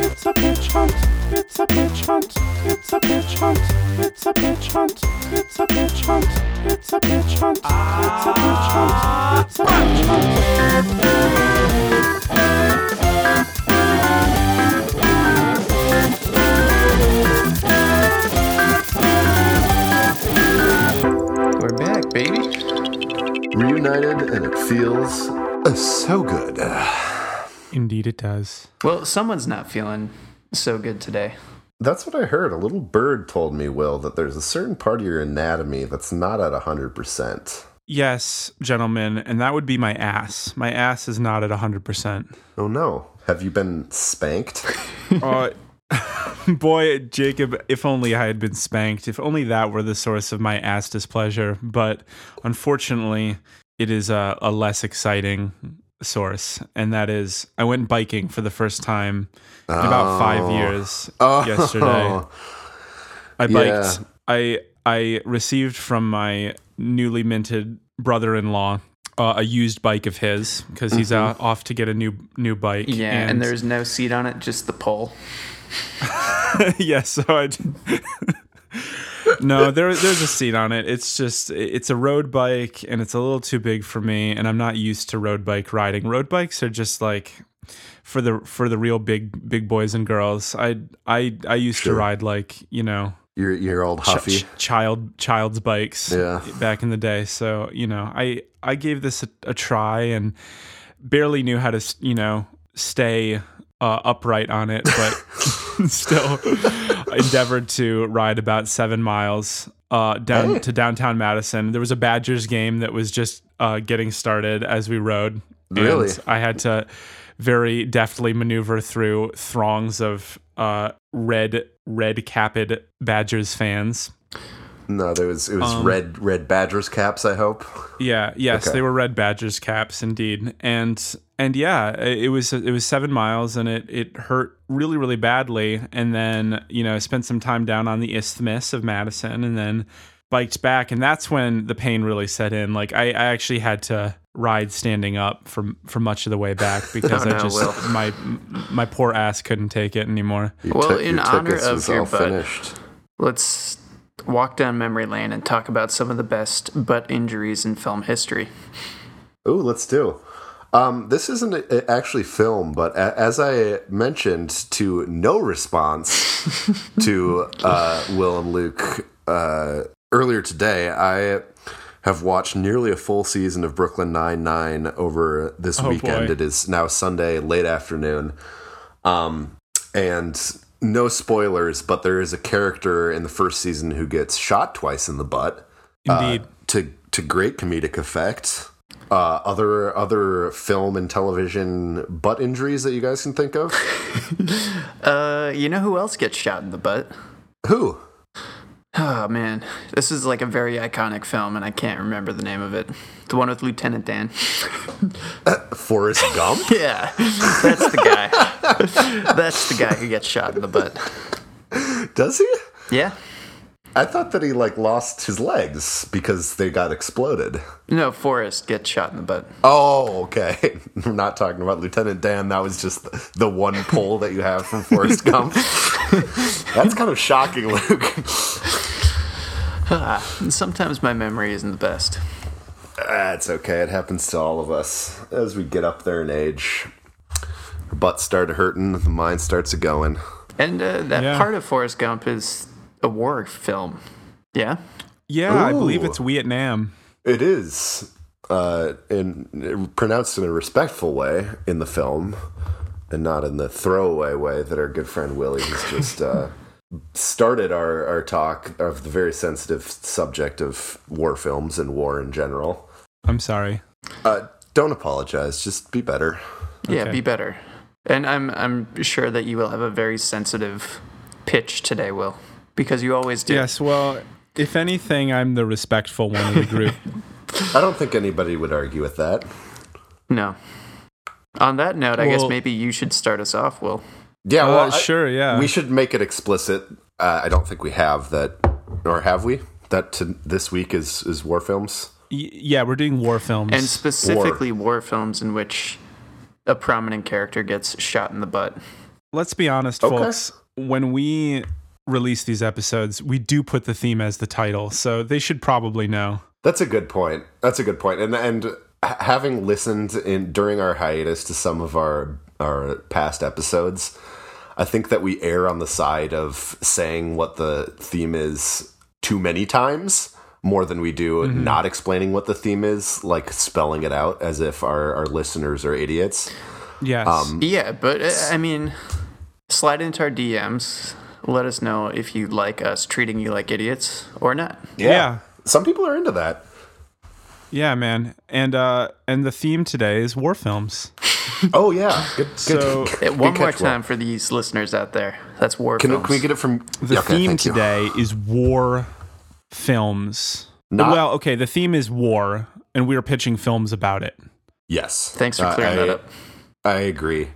It's a pitch hunt. It's a pitch hunt. It's a pitch hunt. It's a pitch hunt. It's a pitch hunt. It's a pitch hunt. It's a pitch hunt. It's a pitch We're back, baby. Reunited, and it feels uh, so good. Indeed, it does. Well, someone's not feeling so good today. That's what I heard. A little bird told me, Will, that there's a certain part of your anatomy that's not at 100%. Yes, gentlemen, and that would be my ass. My ass is not at 100%. Oh no. Have you been spanked? uh, boy, Jacob, if only I had been spanked. If only that were the source of my ass displeasure. But unfortunately, it is a, a less exciting source. And that is, I went biking for the first time in about five years Oh. yesterday. I biked. Yeah. I I received from my newly minted brother-in-law uh, a used bike of his because he's uh, off to get a new new bike. Yeah, and, there's no seat on it, just the pole. yes. So I. no, there there's a seat on it. It's just it's a road bike and it's a little too big for me, and I'm not used to road bike riding. Road bikes are just like for the for the real big big boys and girls. I I I used to ride like you know Your, your old Huffy? ch- child child's bikes Yeah. back in the day. So you know, I I gave this a, a try and barely knew how to you know stay uh, upright on it, but still endeavored to ride about seven miles uh, down Hey. to downtown Madison. There was a Badgers game that was just uh, getting started as we rode. Really? And I had to very deftly maneuver through throngs of uh, red red capped Badgers fans. No, there was it was Um, red red Badgers caps. I hope. Yeah, yes, Okay. they were red Badgers caps indeed. And and yeah, it it was it was 7 miles and it it hurt really really badly and then, you know, I spent some time down on the isthmus of Madison and then biked back and that's when the pain really set in. Like I, I actually had to ride standing up for for much of the way back because Oh, I no, just Will. my my poor ass couldn't take it anymore. Your Well, ti- in honor of was your butt. finished. Let's walk down memory lane and talk about some of the best butt injuries in film history. Ooh, let's do. Um, this isn't a- a- actually film, but a- as I mentioned to no response to uh, Will and Luke uh, earlier today, I have watched nearly a full season of Brooklyn Nine Nine over this Oh, weekend. boy. It is now Sunday late afternoon, um, and no spoilers, but there is a character in the first season who gets shot twice in the butt Indeed. to to great comedic effect. Uh, other other film and television butt injuries that you guys can think of? Uh, you know who else gets shot in the butt? Who? Oh man, this is like a very iconic film, and I can't remember the name of it. The one with Lieutenant Dan. Uh, Forrest Gump? Yeah, that's the guy. that's the guy who gets shot in the butt. Does he? Yeah. I thought that he like lost his legs because they got exploded. No, Forrest gets shot in the butt. Oh, okay. We're not talking about Lieutenant Dan. That was just the one pull that you have from Forrest Gump. That's kind of shocking, Luke. And sometimes my memory isn't the best. That's okay. It happens to all of us as we get up there in age. Our butts start hurting, the mind starts a going. And uh, that Yeah. part of Forrest Gump is a war film. Yeah. Yeah, I believe it's Vietnam. It is, uh, in pronounced in a respectful way in the film, and not in the throwaway way that our good friend Willie has just uh, started our, our talk of the very sensitive subject of war films and war in general. I'm sorry. Uh, don't apologize. Just be better. Yeah, Okay. be better. And I'm I'm sure that you will have a very sensitive pitch today, Will, because you always do. Yes, well, if anything, I'm the respectful one of the group. I don't think anybody would argue with that. No. On that note, I guess maybe you should start us off, Will. Yeah, Uh, well, I- sure, yeah. we should make it explicit. Uh, I don't think we have that, or have we? That to, this week is is war films. Y- yeah, we're doing war films. And specifically war. films in which a prominent character gets shot in the butt. let's be honest, Okay. folks. When we release these episodes, we do put the theme as the title, so they should probably know. That's a good point. That's a good point. And and having listened in during our hiatus to some of our our past episodes, I think that we err on the side of saying what the theme is too many times more than we do not explaining what the theme is, like spelling it out as if our, our listeners are idiots. Yes. Um, Yeah, but uh, I mean, slide into our DMs. Let us know if you like us treating you like idiots or not. Yeah. Some people are into that. yeah, man. And uh and the theme today is war films. Oh yeah. Good, good, So- good Uh, One more catch, Will. time for these listeners out there. That's war Can, films. can we get it from The Okay, theme today is war films. Not- well, okay, the theme is war, and we are pitching films about it. Yes. Thanks for Uh, clearing I- that up. I agree.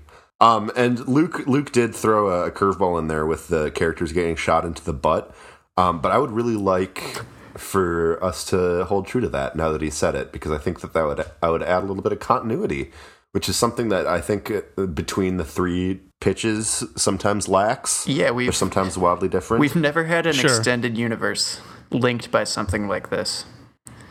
Um, and Luke Luke did throw a, a curveball in there with the characters getting shot into the butt. Um, but I would really like for us to hold true to that now that he said it because I think that that would I would add a little bit of continuity, which is something that I think uh, between the three pitches sometimes lacks. Yeah, They're we've sometimes wildly different. we've never had an Sure. extended universe linked by something like this.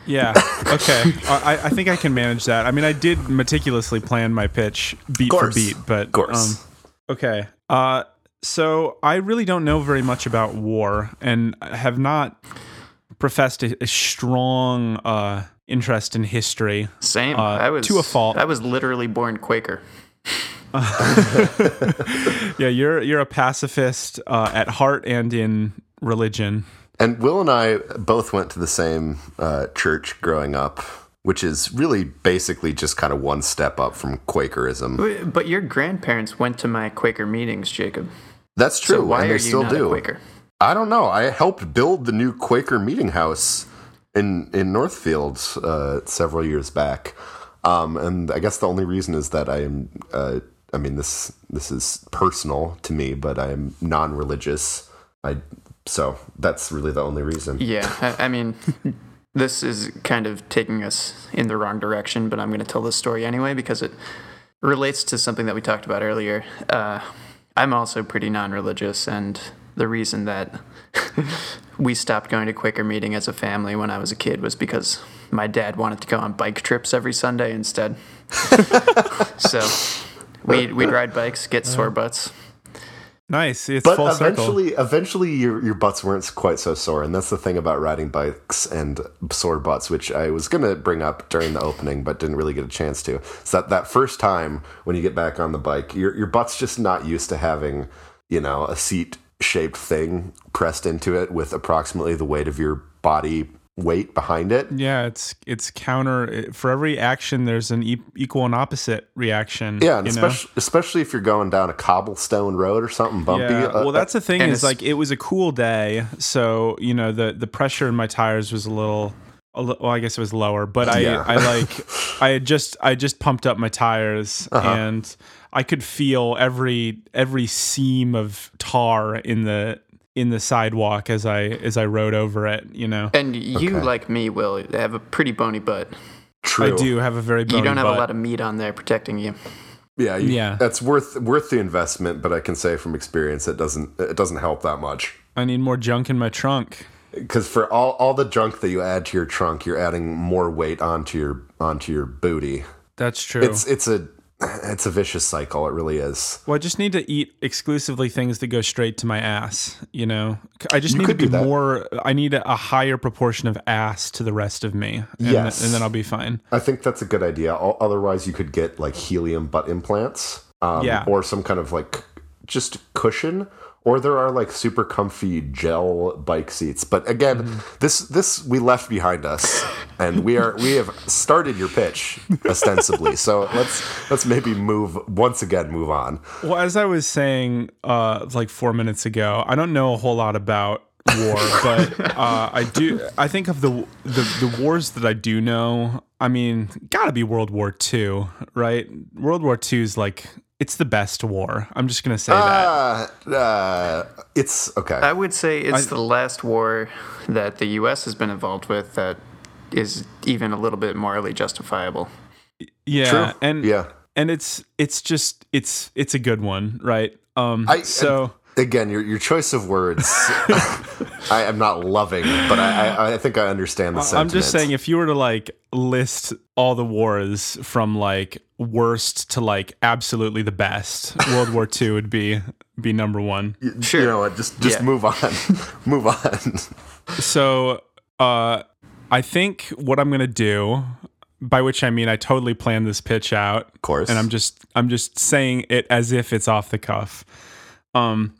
Yeah. Okay. I, I think I can manage that. I mean, I did meticulously plan my pitch beat for beat, but of course. um, okay. Uh, so I really don't know very much about war, and have not professed a, a strong uh, interest in history. Same. Uh, I was to a fault. I was literally born Quaker. Yeah, you're you're a pacifist uh, at heart and in religion. And Will and I both went to the same uh, church growing up, which is really basically just kind of one step up from Quakerism. But your grandparents went to my Quaker meetings, Jacob. That's true, So why and are they you still not do. a Quaker? I don't know. I helped build the new Quaker meeting house in in Northfield uh, several years back, um, and I guess the only reason is that I am. Uh, I mean this this is personal to me, but I am non-religious. I so that's really the only reason. Yeah, I, I mean, this is kind of taking us in the wrong direction, but I'm going to tell this story anyway because it relates to something that we talked about earlier. Uh, I'm also pretty non religious, and the reason that we stopped going to Quaker meeting as a family when I was a kid was because my dad wanted to go on bike trips every Sunday instead. so we'd, we'd ride bikes, get sore butts. Nice. It's But full circle. eventually, eventually, your your butts weren't quite so sore, and that's the thing about riding bikes and sore butts, which I was gonna bring up during the opening, but didn't really get a chance to. Is that that first time when you get back on the bike, your your butt's just not used to having, you know, a seat shaped thing pressed into it with approximately the weight of your body weight behind it. Yeah, it's it's counter for every action. There's an e- equal and opposite reaction. Yeah, and especially especially if you're going down a cobblestone road or something bumpy. Yeah, uh, well, that's the thing is like it was a cool day, so you know the the pressure in my tires was a little. A li- well, I guess it was lower, but I, Yeah. I like, I had just, I just pumped up my tires, Uh-huh. and I could feel every every seam of tar in the in the sidewalk as I as I rode over it. You know, And you, Okay. like me, will have a pretty bony butt. true. I do have a very. You don't have butt. a lot of meat on there protecting you. Yeah, you, Yeah. that's worth worth the investment, but I can say from experience it doesn't it doesn't help that much. I need more junk in my trunk. Because for all, all the junk that you add to your trunk, you're adding more weight onto your onto your booty. That's true. It's it's a it's a vicious cycle. It really is. Well, I just need to eat exclusively things that go straight to my ass. You know, I just You need to be more. I need a, higher proportion of ass to the rest of me. And Yes. th- and then I'll be fine. I think that's a good idea. Otherwise, you could get like helium butt implants, um, Yeah. or some kind of like just cushion. Or there are like super comfy gel bike seats. But again, Mm-hmm. this this we left behind us, and we are we have started your pitch ostensibly. so let's let's maybe move once again move on. Well, as I was saying, uh, like four minutes ago, I don't know a whole lot about war, but uh, I do. I think of the, the the wars that I do know. I mean, gotta be World War II, right? World War II is like it's the best war. I'm just gonna say that. Uh, uh, it's okay. I would say it's the last war that the U.S. has been involved with that is even a little bit morally justifiable. Yeah, True. and yeah. and it's it's just it's it's a good one right Um, I- so Again, your your choice of words, I am not loving, but I, I I think I understand the sentiment. I'm just saying, if you were to like list all the wars from like worst to like absolutely the best, World War II would be be number one. Sure. You know what? Just just Yeah. move on, move on. So, uh, I think what I'm gonna do, by which I mean I totally planned this pitch out, Of course, and I'm just I'm just saying it as if it's off the cuff. Um,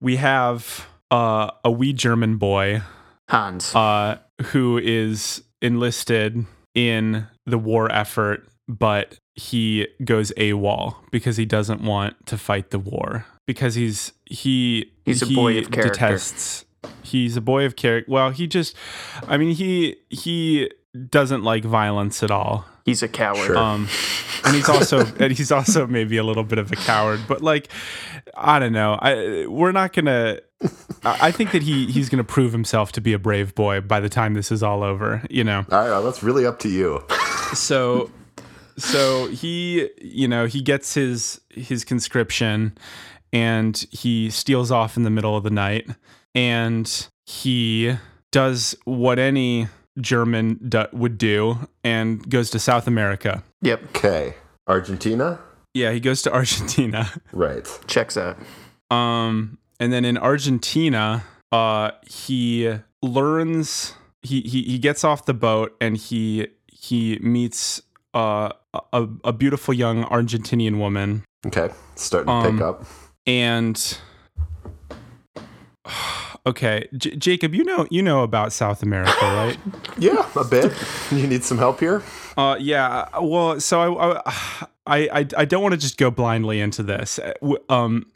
we have uh, a wee German boy Hans. uh, who is enlisted in the war effort, but he goes AWOL because he doesn't want to fight the war because he's he He's a he boy of character. detests. He's a boy of character. Well, he just, I mean, he he doesn't like violence at all. He's a coward. Sure. Um, and he's also and he's also maybe a little bit of a coward. But like, I don't know. I we're not gonna. I I think that he he's gonna prove himself to be a brave boy by the time this is all over. You know. all right, well, that's really up to you. So, so he you know he gets his his conscription, and he steals off in the middle of the night, and he does what any German do, would do and goes to South America. Yep. Okay, Argentina, Yeah, he goes to Argentina. right? Checks out. Um, and then in Argentina, uh, he learns he, he he gets off the boat and he he meets uh, a a beautiful young Argentinian woman Okay, starting to Um, pick up. and okay, J- Jacob, you know you know about South America, right? Yeah, a bit. You need some help here? Uh, yeah. Well, so I, I, I, I don't want to just go blindly into this. Uh, Um,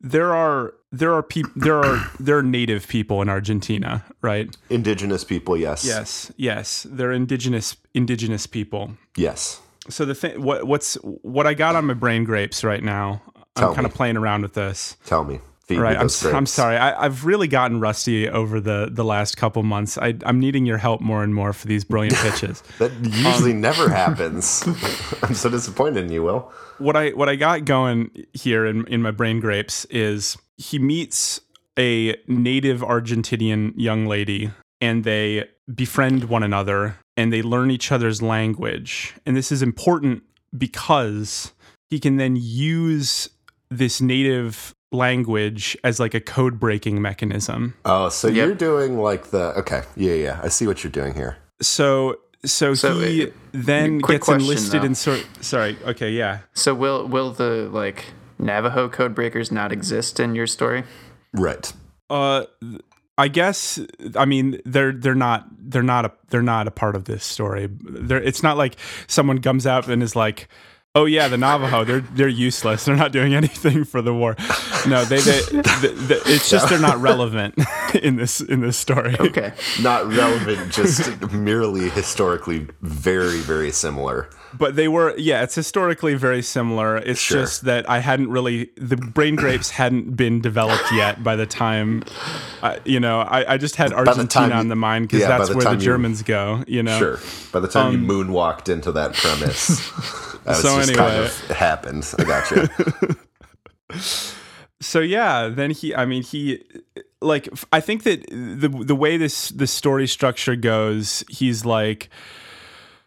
there are there are people there are there are native people in Argentina, right? Indigenous people, yes. Yes, yes. They're indigenous indigenous people. Yes. So the thing, what what's what I got on my brain grapes right now. Tell I'm kind of playing around with this. Tell me. Right. I'm, I'm sorry. I, I've really gotten rusty over the the last couple months. I, I'm needing your help more and more for these brilliant pitches. That Um, usually never happens. I'm so disappointed in you, Will. what I what I got going here in in my brain grapes is he meets a native Argentinian young lady and they befriend one another and they learn each other's language. And this is important because he can then use this native language as like a code breaking mechanism. Oh, so Yep. you're doing like the okay, yeah, yeah. I see what you're doing here. So so, So, he uh, then gets question, enlisted though. in sort sorry, okay, yeah. So will will the like Navajo code breakers not exist in your story? Right. Uh, I guess I mean they're they're not they're not a they're not a part of this story. They're, it's not like someone comes out and is like, "Oh yeah, the Navajo they're they're useless. They're not doing anything for the war." No, they, they, they, they- it's just they're not relevant in this in this story. Okay. Not relevant, just merely historically very, very similar. But they were yeah, it's historically very similar. It's Sure. just that I hadn't really the brain grapes hadn't been developed yet by the time. I you know, I, I just had the Argentina time on the mind because yeah, that's the where the time you- Germans go. You know, Sure. By the time Um, you moonwalked into that premise, that So just kind anyway. of happened. I got you. so yeah then he i mean he like i think that the the way this the story structure goes he's like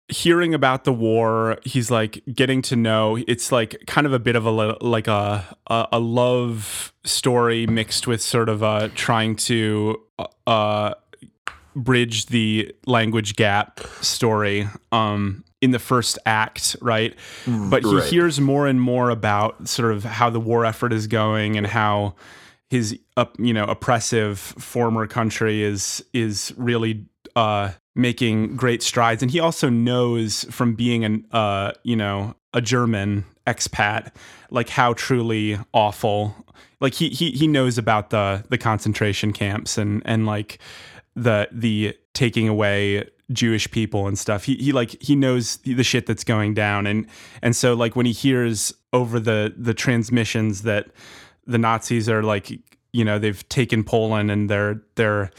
hearing about the war he's like getting to know it's like kind of a bit of a like a a, a love story mixed with sort of uh trying to uh bridge the language gap story um in the first act right but he right. hears more and more about sort of how the war effort is going and how his up you know oppressive former country is is really uh making great strides and he also knows from being an uh you know a german expat like how truly awful like he he he knows about the the concentration camps and and like the the taking away Jewish people and stuff. He he like he knows the shit that's going down and and so like when he hears over the the transmissions that the Nazis are like you know they've taken Poland and they're they're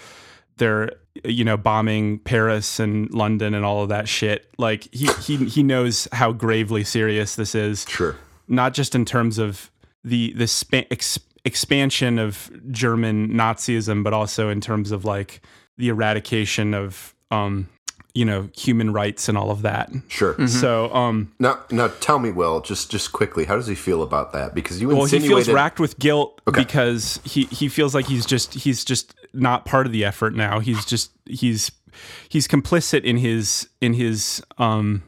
they're you know bombing Paris and London and all of that shit. Like he he he knows how gravely serious this is Sure. not just in terms of the the ex- expansion of German Nazism, but also in terms of like the eradication of um, you know human rights and all of that. Sure. Mm-hmm. So um, Now, now tell me, Will, just just quickly, how does he feel about that? Because you well, he feels racked with guilt Okay. because he he feels like he's just he's just not part of the effort now. He's just he's he's complicit in his in his um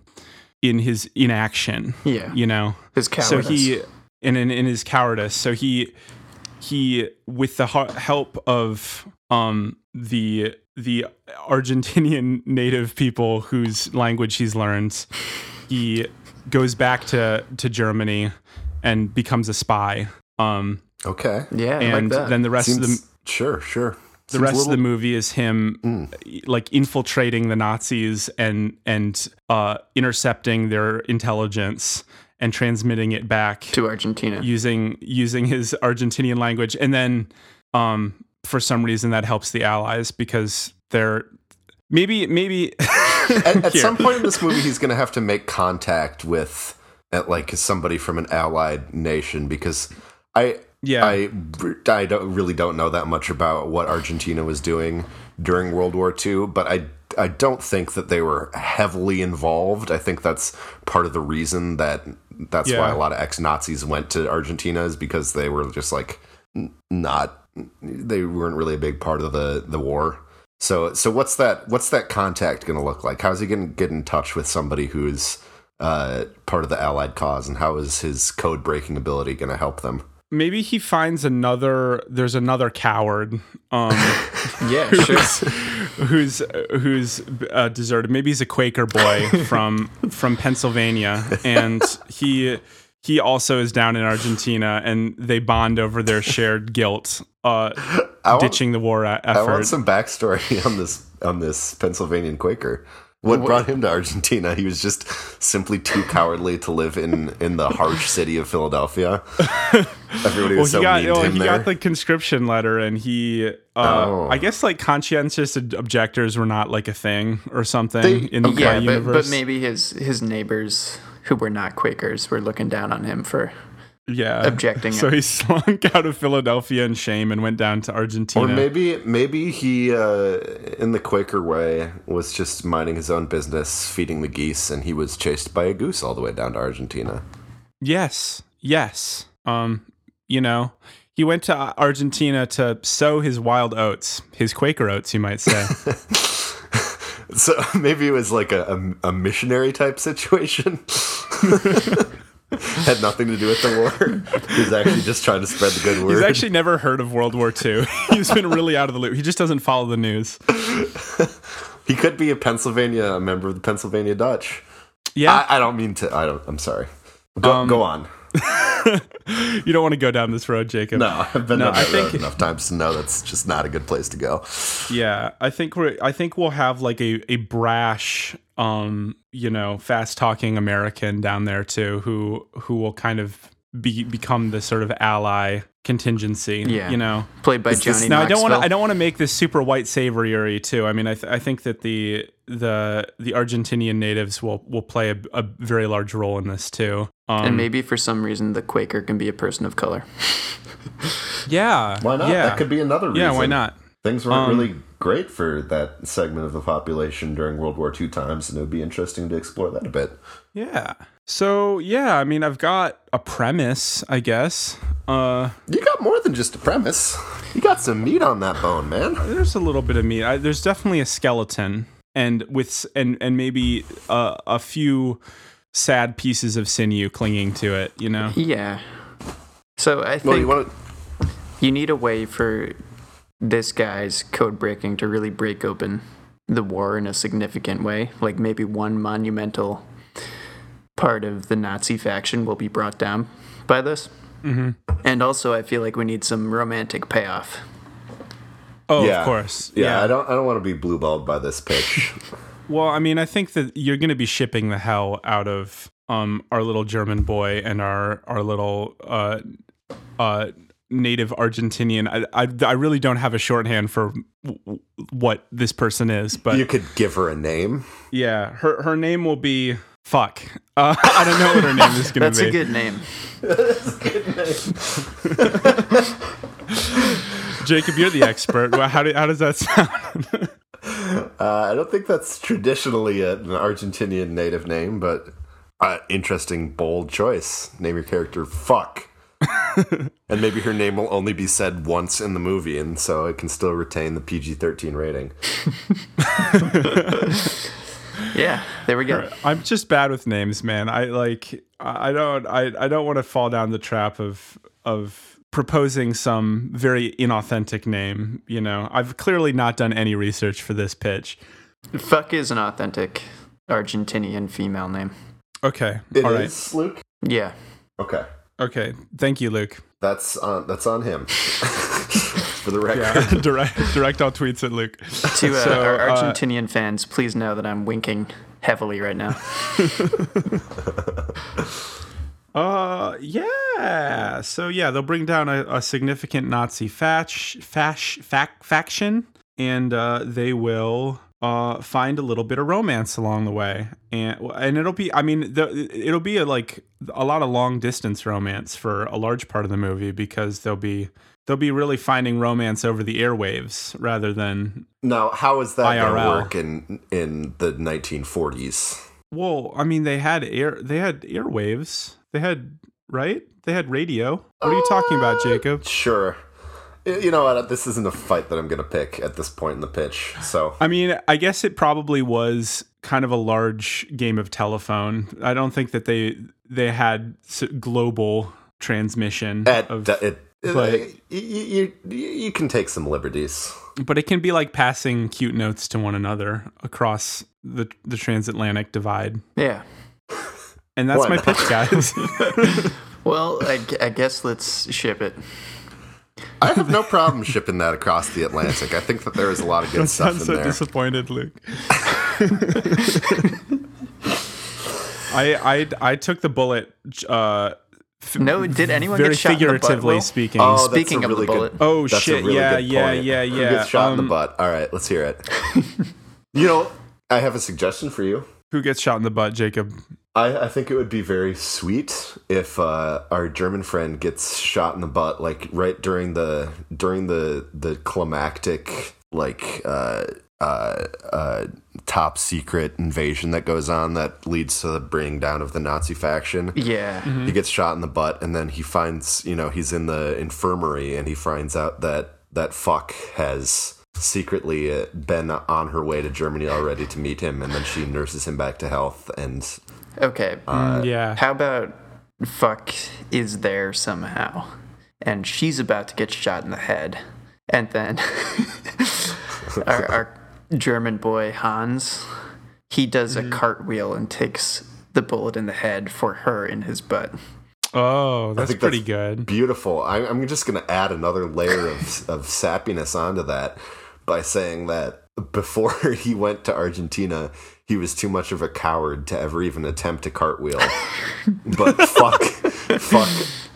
in his inaction. Yeah. you know. His So he in in, in his cowardice. So he he with the help of um the the Argentinian native people whose language he's learned, he goes back to to Germany and becomes a spy. Um okay. yeah, and like then the rest of the sure, sure. the rest of the movie is him like infiltrating the Nazis and and uh, intercepting their intelligence and transmitting it back to Argentina. using using his Argentinian language, and then um, for some reason that helps the Allies because they're maybe maybe At, at some point in this movie, he's going to have to make contact with, at like somebody from an allied nation because I. Yeah. I, I don't really don't know that much about what Argentina was doing during World War II, but I I don't think that they were heavily involved. I think that's part of the reason that that's why a lot of ex Nazis went to Argentina is because they were just like not they weren't really a big part of the the war. So so what's that what's that contact going to look like? How's he going to get in touch with somebody who's uh, part of the Allied cause, and how is his code breaking ability going to help them? maybe he finds another. There's another coward. Um, yeah, sure. who's who's uh, deserted. Maybe he's a Quaker boy from from Pennsylvania, and he he also is down in Argentina, and they bond over their shared guilt, uh, I want, ditching the war a- I want effort. some backstory on this on this Pennsylvanian Quaker. What brought him to Argentina? He was just simply too cowardly to live in in the harsh city of Philadelphia. Everybody well, was so he got mean well, to him he there. got the conscription letter, and he. Uh, Oh. I guess like conscientious objectors were not like a thing or something They- in the yeah, my but, universe. but maybe his his neighbors who were not Quakers were looking down on him for yeah, objecting So it. he slunk out of Philadelphia in shame and went down to Argentina. Or maybe maybe he, uh, in the Quaker way, was just minding his own business, feeding the geese, and he was chased by a goose all the way down to Argentina. Yes, yes. Um, you know, he went to Argentina to sow his wild oats, his Quaker oats, you might say. So maybe it was like a, a, a missionary type situation. Had nothing to do with the war. He was actually just trying to spread the good word. He's actually never heard of World War II. He's been really out of the loop. He just doesn't follow the news. he could be a Pennsylvania, a member of the Pennsylvania Dutch. Yeah, I, I don't mean to. I don't. I'm sorry. Go, Um, go on. you don't want to go down this road, Jacob. No, I've been no, I think- enough times to know that's just not a good place to go. Yeah, I think we're. I think we'll have like a a brash, um, you know, fast talking American down there too, who who will kind of be become the sort of ally contingency. Yeah. you know. played by Is this- Johnny Now I don't want to. I don't want to make this super white savory too. I mean, I, th- I think that the the the Argentinian natives will will play a, a very large role in this too. Um, and maybe for some reason the Quaker can be a person of color. yeah, Why not? Yeah, That could be another reason. yeah. Why not? Things weren't Um, really great for that segment of the population during World War II times, and it would be interesting to explore that a bit. Yeah. So yeah, I mean, I've got a premise, I guess. Uh, You got more than just a premise. You got some meat on that bone, man. there's a little bit of meat. I, there's definitely a skeleton, and with and and maybe uh, a few sad pieces of sinew clinging to it. You know. Yeah. So I think Well, you want to? you need a way for this guy's code breaking to really break open the war in a significant way. Like maybe one monumental part of the Nazi faction will be brought down by this. Mm-hmm. And also, I feel like we need some romantic payoff. Oh, Yeah. of course. Yeah, I don't. I don't want to be blueballed by this pitch. Well, I mean, I think that you're going to be shipping the hell out of um our little German boy and our our little uh uh native Argentinian. I I, I really don't have a shorthand for w- w- what this person is, but you could give her a name. yeah, her her name will be Fuck. Uh, I don't know what her name is going to be. That's be. a good name. Jacob, you're the expert. Well, How, do, how does that sound? Uh, I don't think that's traditionally a, an Argentinian native name, but uh, interesting, bold choice. Name your character Fuck. and maybe her name will only be said once in the movie, and so it can still retain the PG 13 rating. Yeah, there we go. I'm just bad with names, man. I like I I don't I, I don't want to fall down the trap of of proposing some very inauthentic name, you know. I've clearly not done any research for this pitch. Fuck is an authentic Argentinian female name. Okay. It All right. is, Luke? Yeah. Okay. Okay. Thank you, Luke. That's on, that's on him. For the record. Yeah. direct direct all tweets at Luke. To uh, So, our uh, Argentinian fans, please know that I'm winking heavily right now. Uh, yeah. So yeah, they'll bring down a, a significant Nazi fash, fash, fac, faction, and uh, they will uh find a little bit of romance along the way, and and it'll be, I mean, the, it'll be a, like a lot of long distance romance for a large part of the movie because they'll be they'll be really finding romance over the airwaves rather than Now, how is that going to work in, in the 1940s? well, I mean, they had air, they had airwaves, they had right, they had radio. What are you talking about, uh, Jacob? Sure. You know what? This isn't a fight that I'm going to pick at this point in the pitch. So I mean, I guess it probably was kind of a large game of telephone. I don't think that they they had global transmission at, of, it, but- you, you, you, you can take some liberties. but it can be like passing cute notes to one another across the the transatlantic divide. Yeah. And that's Why my not? pitch, guys. Well, I, I guess let's ship it. I have no problem shipping that across the Atlantic. I think that there is a lot of good stuff I'm in so there. disappointed, Luke. I I I took the bullet. Uh, f- No, did anyone very get shot in the butt, figuratively Will? speaking. Oh, that's Speaking a of the bullet. good, Oh, that's a shit, really yeah, good yeah, point. yeah, Who yeah. gets shot in the Um, butt? All right, let's hear it. you know, I have a suggestion for you. Who gets shot in the butt, Jacob? I, I think it would be very sweet if uh, our German friend gets shot in the butt, like right during the during the the climactic like uh, uh, uh, top secret invasion that goes on that leads to the bringing down of the Nazi faction. Yeah. Mm-hmm. He gets shot in the butt, and then he finds you know he's in the infirmary, and he finds out that that fuck has secretly uh, been on her way to Germany already to meet him, and then she nurses him back to health and. Okay. Uh, yeah. How about fuck is there somehow, and she's about to get shot in the head, and then our, our German boy Hans, he does Mm-hmm. a cartwheel and takes the bullet in the head for her in his butt. Oh, that's think pretty that's good. beautiful. I, I'm just going to add another layer of, of sappiness onto that by saying that before he went to Argentina, he was too much of a coward to ever even attempt a cartwheel. but fuck, fuck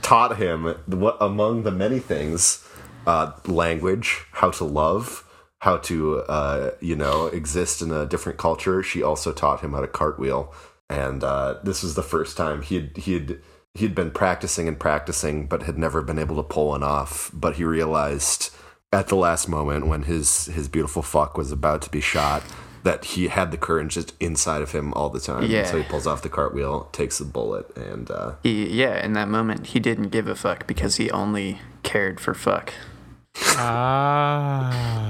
taught him what among the many things, uh, language, how to love, how to uh, you know exist in a different culture. She also taught him how to cartwheel, and uh, this was the first time he'd he'd he'd been practicing and practicing, but had never been able to pull one off. But he realized at the last moment when his his beautiful fuck was about to be shot that he had the courage just inside of him all the time. Yeah. So he pulls off the cartwheel, takes the bullet, and uh, He, yeah, in that moment, he didn't give a fuck because he only cared for fuck. Ah.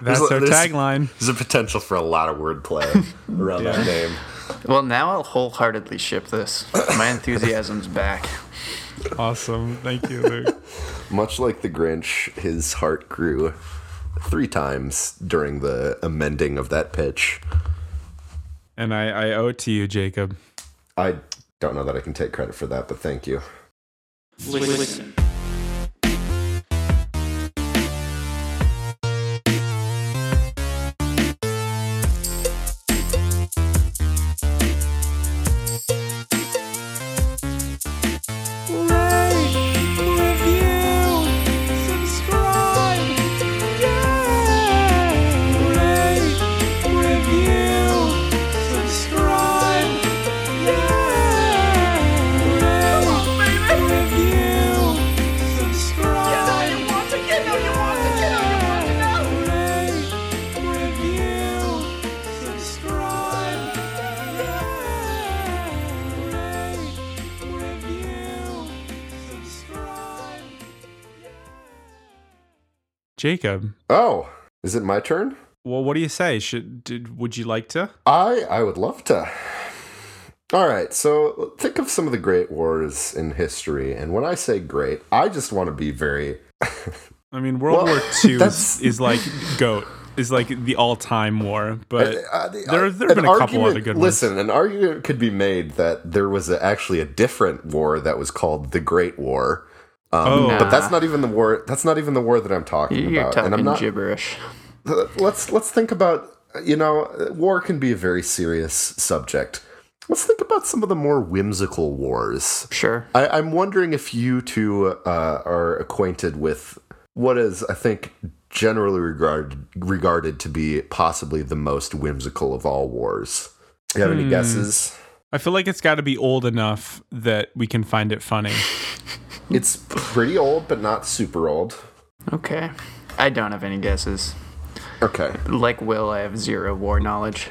That's There's- our tagline. there's a potential for a lot of wordplay around that name. Well, now I'll wholeheartedly ship this. My enthusiasm's back. Awesome. Thank you, Luke. Much like the Grinch, his heart grew three times during the amending of that pitch. And I, I owe it to you, Jacob. I don't know that I can take credit for that, but thank you. Listen. Jacob. Oh, is it my turn? Well, what do you say? Should did, would you like to? I I would love to. All right, so think of some of the great wars in history, and when I say great, I just want to be very. I mean, World Well, War II is, is like goat is like the all time war, but Uh, the- there uh, there have been a couple argument- other good ones. Listen, an argument could be made that there was a, actually a different war that was called the Great War. Um, Oh. but that's not even the war. That's not even the war that I'm talking You're about. talking and I'm not. gibberish. let's let's think about you know war can be a very serious subject let's think about some of the more whimsical wars Sure. I, i'm wondering if you two uh, are acquainted with what is i think generally regarded regarded to be possibly the most whimsical of all wars you have any Hmm. guesses I feel like it's got to be old enough that we can find it funny. it's pretty old but not super old Okay. I don't have any guesses. okay Like Will, I have zero war knowledge.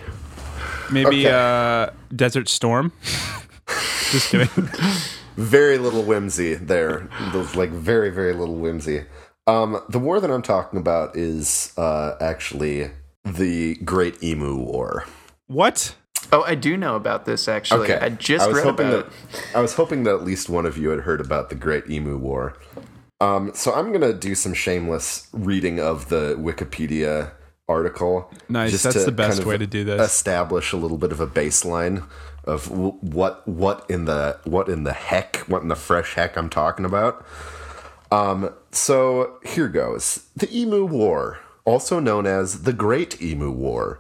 Maybe Okay. uh, Desert Storm. Just kidding. very little whimsy there There's like very very little whimsy um the war that i'm talking about is uh actually the great emu war what? Oh, I do know about this actually. I just was read hoping about that i was hoping that at least one of you had heard about the great emu war um so i'm gonna do some shameless reading of the wikipedia article Nice. just That's the best kind of way to do this. establish a little bit of a baseline of w- what what in the what in the heck what in the fresh heck I'm talking about. Um, so here goes. The Emu War, also known as the Great Emu War,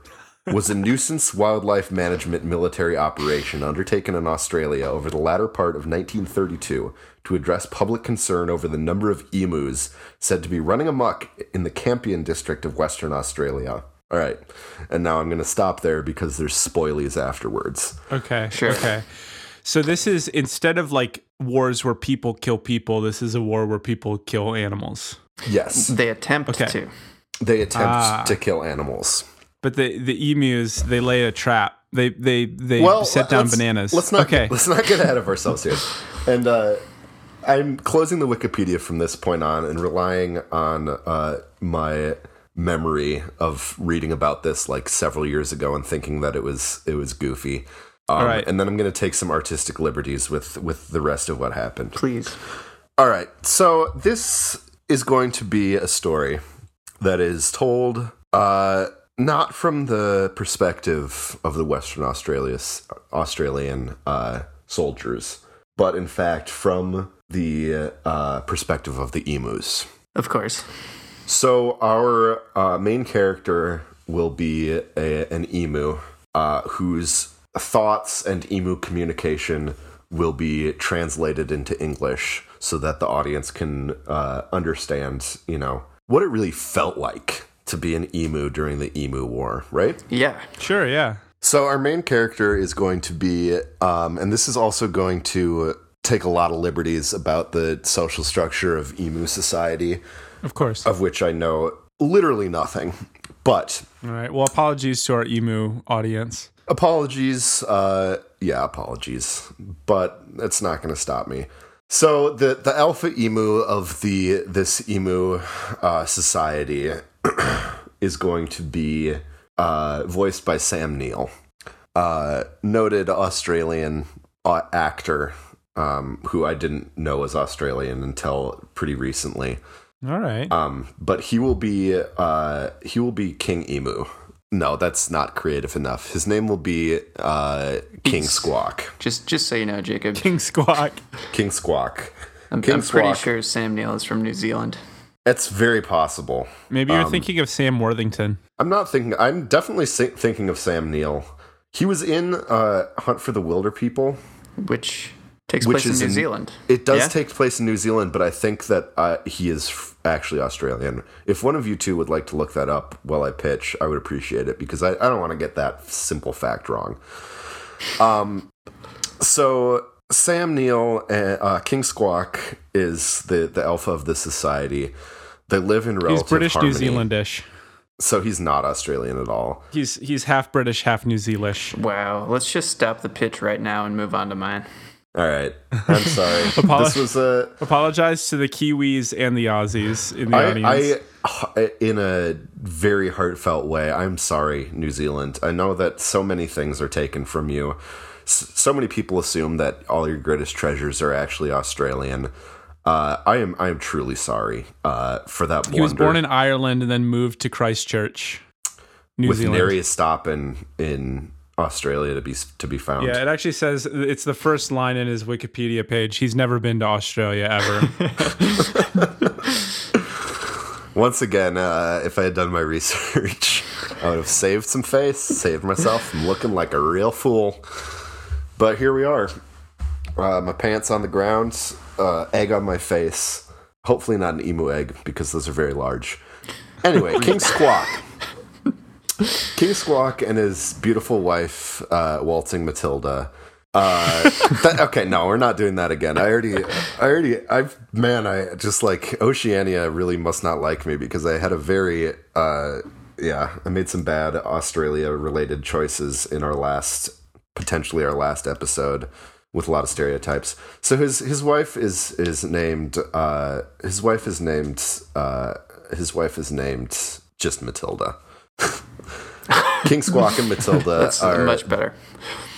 was a nuisance wildlife management military operation undertaken in Australia over the latter part of 1932 to address public concern over the number of emus said to be running amok in the Campion district of Western Australia. All right, and now I'm going to stop there because there's spoilies afterwards. Okay. Sure. Okay. So this is instead of like wars where people kill people, this is a war where people kill animals. Yes, They attempt Okay. to. they attempt Ah. to kill animals. But the the emus they lay a trap. They they they well, set down bananas. Let's not okay. let's not get ahead of ourselves here. And uh, I'm closing the Wikipedia from this point on and relying on uh, my memory of reading about this like several years ago and thinking that it was it was goofy. Um, All right. And then I'm going to take some artistic liberties with with the rest of what happened. Please. All right. So this is going to be a story that is told uh, not from the perspective of the Western Australia, Australian uh, soldiers, but in fact from the uh, perspective of the emus. Of course. So our uh, main character will be a, an emu uh, whose thoughts and emu communication will be translated into English so that the audience can uh, understand, you know, what it really felt like to be an emu during the emu war, right? Yeah. Sure. Yeah. So our main character is going to be, um, and this is also going to take a lot of liberties about the social structure of emu society, Of course. of which I know literally nothing. But All right. Well, apologies to our emu audience. apologies, uh, yeah, apologies, but it's not going to stop me. So the the alpha emu of the this emu uh, society is going to be uh, voiced by Sam Neill, uh, noted Australian uh, actor um, who I didn't know was Australian until pretty recently. All right. Um, but he will be uh, he will be King Emu. No, that's not creative enough. His name will be uh, King He's- Squawk. Just just so you know, Jacob, King Squawk. King Squawk. I'm, King I'm pretty sure Sam Neill is from New Zealand. It's very possible. Maybe you're thinking of Sam Worthington. I'm not thinking. I'm definitely thinking of Sam Neill. He was in uh, Hunt for the Wilderpeople. which takes Which place in is New in- Zealand. It does Yeah? take place in New Zealand, but I think that uh, he is f- actually Australian. If one of you two would like to look that up while I pitch, I would appreciate it because I, I don't want to get that simple fact wrong. Um, so Sam Neill, uh, uh, King Squawk, is the the alpha of the society. They live in relative He's relative British New. Zealandish. so he's not Australian at all. He's he's half British, half New Zealish. Wow. Let's just stop the pitch right now and move on to mine. All right, I'm sorry. Apolo- this was a Apologize to the Kiwis and the Aussies in the I, audience. I in a very heartfelt way, I'm sorry, New Zealand. I know that so many things are taken from you. S- So many people assume that all your greatest treasures are actually Australian. Uh, I am I am truly sorry uh, for that blunder. He was born in Ireland and then moved to Christchurch, New with Zealand. nary a stop in in Australia to be to be found. Yeah, it actually says it's the first line in his Wikipedia page. He's never been to Australia ever. Once again, uh, if I had done my research, I would have saved some face, saved myself from looking like a real fool. But here we are. Uh, my pants on the ground, uh, egg on my face. Hopefully, not an emu egg because those are very large. Anyway, King Squawk. King Squawk and his beautiful wife, uh, waltzing Matilda. Uh, that, okay, no, we're not doing that again. I already, I already, I've, man, I just like Oceania really must not like me because I had a very, uh, yeah, I made some bad Australia related choices in our last, potentially our last episode with a lot of stereotypes. So his his wife is is named, uh, his wife is named, uh, his wife is named just Matilda. King Squawk and Matilda are much better.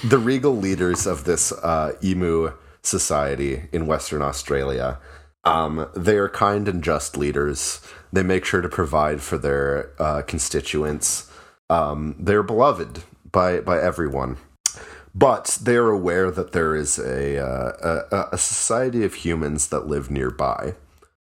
the regal leaders of this uh, emu society in Western Australia. Um, they are kind and just leaders. They make sure to provide for their uh, constituents. Um, they're beloved by by everyone, but they are aware that there is a uh, a, a society of humans that live nearby.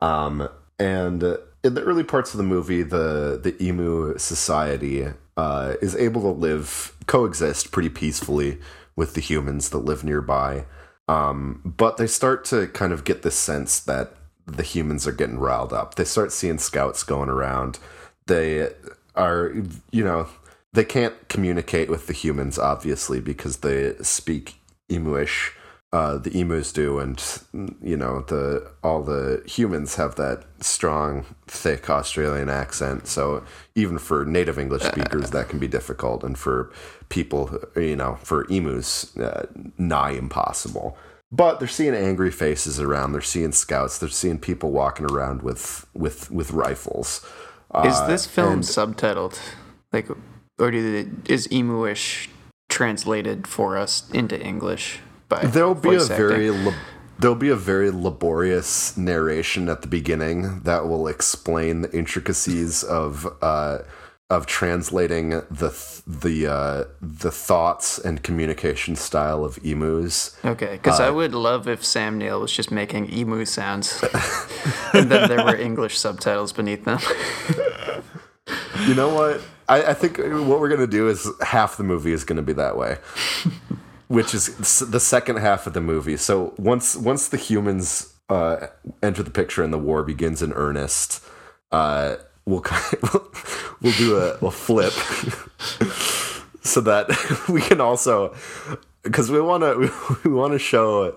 Um, and in the early parts of the movie, the the emu society uh, is able to live coexist pretty peacefully with the humans that live nearby. Um, but they start to kind of get this sense that the humans are getting riled up. They start seeing scouts going around. They are, you know, they can't communicate with the humans obviously because they speak emuish uh, the emus do, and you know the all the humans have that strong, thick Australian accent. So even for native English speakers, that can be difficult, and for people, you know, for emus, uh, nigh impossible. But they're seeing angry faces around. They're seeing scouts. They're seeing people walking around with with with rifles. Is Uh, this film and- subtitled? Like, or do they, is Emuish translated for us into English by There'll be a acting? very la- there'll be a very laborious narration at the beginning that will explain the intricacies of uh, of translating the th- the uh, the thoughts and communication style of emus. Okay, because Uh, I would love if Sam Neill was just making emu sounds, and then there were English subtitles beneath them. You know what? I, I think what we're gonna do is half the movie is gonna be that way, which is the second half of the movie. So once once the humans uh, enter the picture and the war begins in earnest, uh, we'll we'll do a, a flip so that we can also because we want to we want to show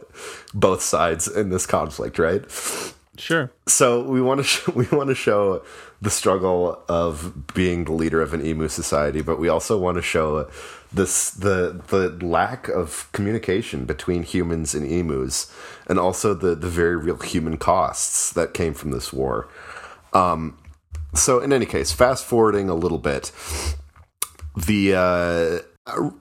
both sides in this conflict, right? Sure. So we want to sh- we want to show the struggle of being the leader of an emu society, but we also want to show this the the lack of communication between humans and emus, and also the the very real human costs that came from this war. Um, so in any case, fast forwarding a little bit, the uh,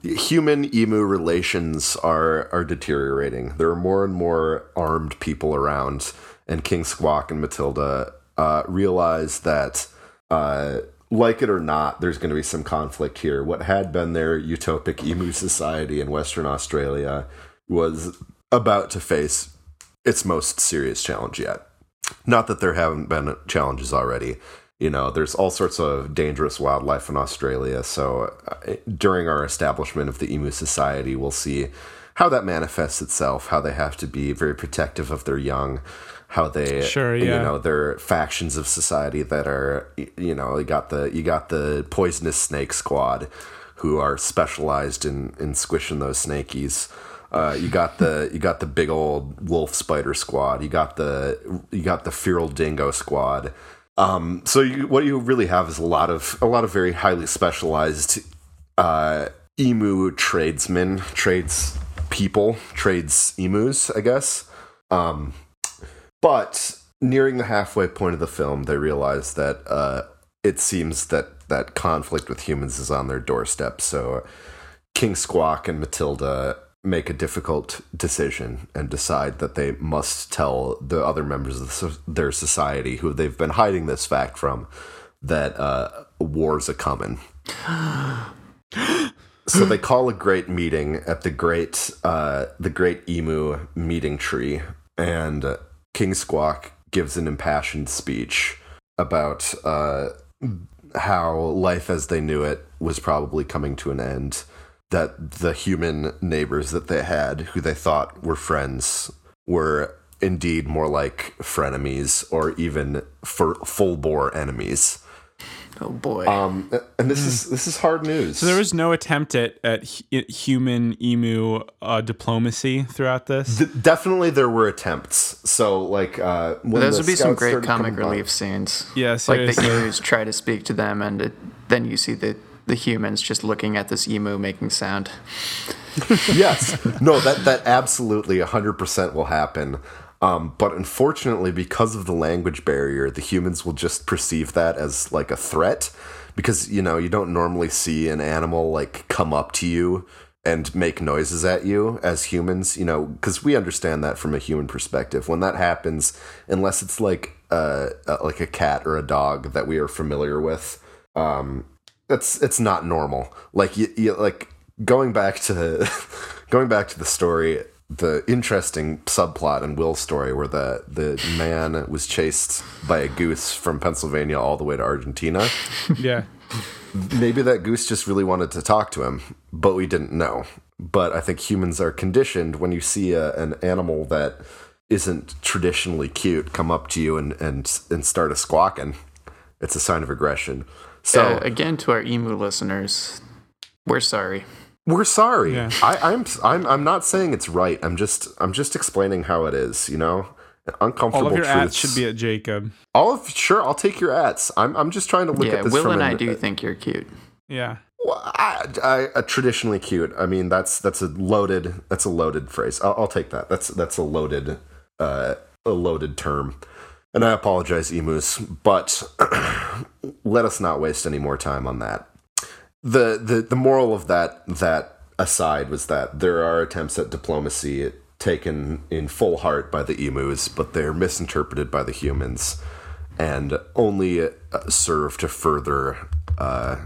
human emu relations are are deteriorating. There are more and more armed people around, and King Squawk and Matilda uh, realize that, uh, like it or not, there's going to be some conflict here. What had been their utopic emu society in Western Australia was about to face its most serious challenge yet. Not that there haven't been challenges already. You know, there's all sorts of dangerous wildlife in Australia. So uh, during our establishment of the Emu Society, we'll see how that manifests itself, how they have to be very protective of their young, how they, Sure, yeah. you know, there are factions of society that are, you know, you got the you got the poisonous snake squad, who are specialized in in squishing those snakies. Uh, you got the you got the big old wolf spider squad. You got the you got the feral dingo squad. Um, so you, what you really have is a lot of a lot of very highly specialized uh, emu tradesmen, trades people, trades emus, I guess. Um, but nearing the halfway point of the film, they realize that uh, it seems that that conflict with humans is on their doorstep. So King Squawk and Matilda make a difficult decision and decide that they must tell the other members of the, their society who they've been hiding this fact from that uh, war's a coming. so they call a great meeting at the great uh, the great emu meeting tree, and uh, King Squawk gives an impassioned speech about uh, how life as they knew it was probably coming to an end. That the human neighbors that they had, who they thought were friends, were indeed more like frenemies or even for full bore enemies. Oh boy. Um, and this is this is hard news. So there was no attempt at, at human emu uh, diplomacy throughout this. D- definitely there were attempts. So like uh, when Those the would be some great comic coming by- relief scenes. Yes, yeah, like the seriously. emus try to speak to them, and it, then you see the the humans just looking at this emu making sound. yes. No, that that absolutely 100% will happen. Um, but unfortunately, because of the language barrier, the humans will just perceive that as like a threat. Because you know you don't normally see an animal like come up to you and make noises at you as humans. You know, because we understand that from a human perspective. When that happens, unless it's like uh, uh like a cat or a dog that we are familiar with, um, it's it's not normal. Like you, you like going back to going back to the story, the interesting subplot in Will's story where the the man was chased by a goose from Pennsylvania all the way to Argentina. yeah. Maybe that goose just really wanted to talk to him, but we didn't know. But I think humans are conditioned when you see a, an animal that isn't traditionally cute come up to you and and and start a squawking. It's a sign of aggression. So Uh, again, to our emu listeners, we're sorry. We're sorry. Yeah. I, I'm I'm I'm not saying it's right. I'm just I'm just explaining how it is. You know, uncomfortable All of your truths. ads should be at Jacob. all of sure. I'll take your ads. I'm I'm just trying to look yeah, at this Will from and an, I do think you're cute. Yeah. Well, I, I, a traditionally cute. I mean, that's that's a loaded that's a loaded phrase. I'll, I'll take that. That's that's a loaded uh, a loaded term. And I apologize, emus, but let us not waste any more time on that. the the The moral of that that aside was that there are attempts at diplomacy taken in full heart by the emus, but they're misinterpreted by the humans, and only uh, serve to further uh,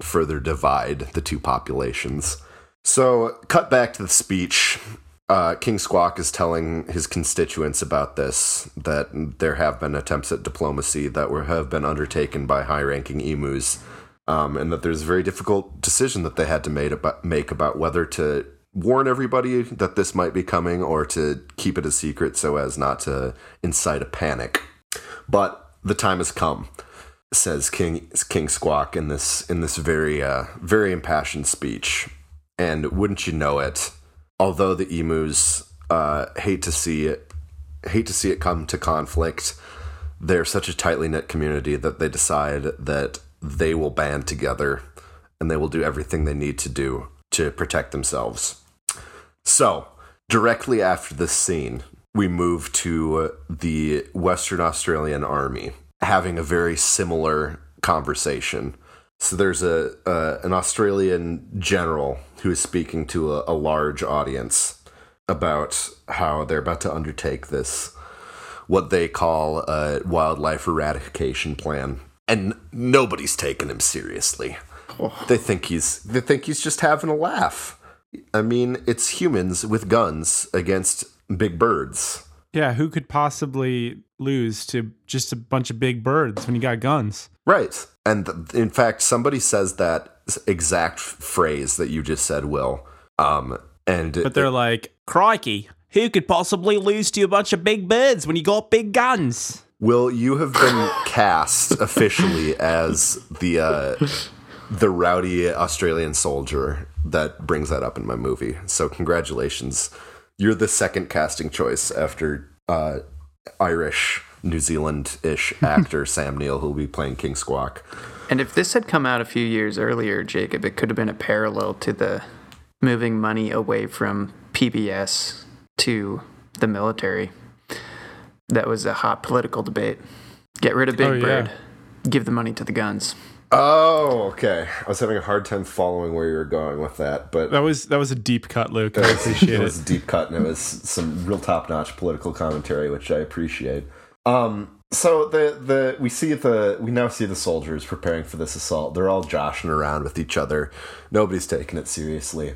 further divide the two populations. So, cut back to the speech. Uh, King Squawk is telling his constituents about this that there have been attempts at diplomacy that were have been undertaken by high-ranking emus, um, and that there's a very difficult decision that they had to made about, make about whether to warn everybody that this might be coming or to keep it a secret so as not to incite a panic. But the time has come says King King Squawk in this in this very uh, very impassioned speech. And wouldn't you know it, although the emus uh, hate to see it hate to see it come to conflict, they're such a tightly knit community that they decide that they will band together and they will do everything they need to do to protect themselves. So, directly after this scene, we move to the Western Australian Army having a very similar conversation. So there's a uh, an Australian general who is speaking to a, a large audience about how they're about to undertake this what they call a wildlife eradication plan, and nobody's taking him seriously. They think he's they think he's just having a laugh. I mean, it's humans with guns against big birds. Yeah, who could possibly lose to just a bunch of big birds when you got guns? Right. And th- in fact, somebody says that exact phrase that you just said, Will. Um, and But they're like, crikey, who could possibly lose to a bunch of big birds when you got big guns? Will, you have been cast officially as the uh, the rowdy Australian soldier that brings that up in my movie. So congratulations. You're the second casting choice after uh, Irish, New Zealand ish actor Sam Neill, who'll be playing King Squawk. And if this had come out a few years earlier, Jacob, it could have been a parallel to the moving money away from PBS to the military. that was a hot political debate. Get rid of Big Oh, yeah. Give the money to the guns. Oh, okay. I was having a hard time following where you were going with that, but That was that was a deep cut, Luke. I appreciate it it. was a deep cut and it was some real top notch political commentary, which I appreciate. Um, so the the we see the we now see the soldiers preparing for this assault. They're all joshing around with each other. Nobody's taking it seriously.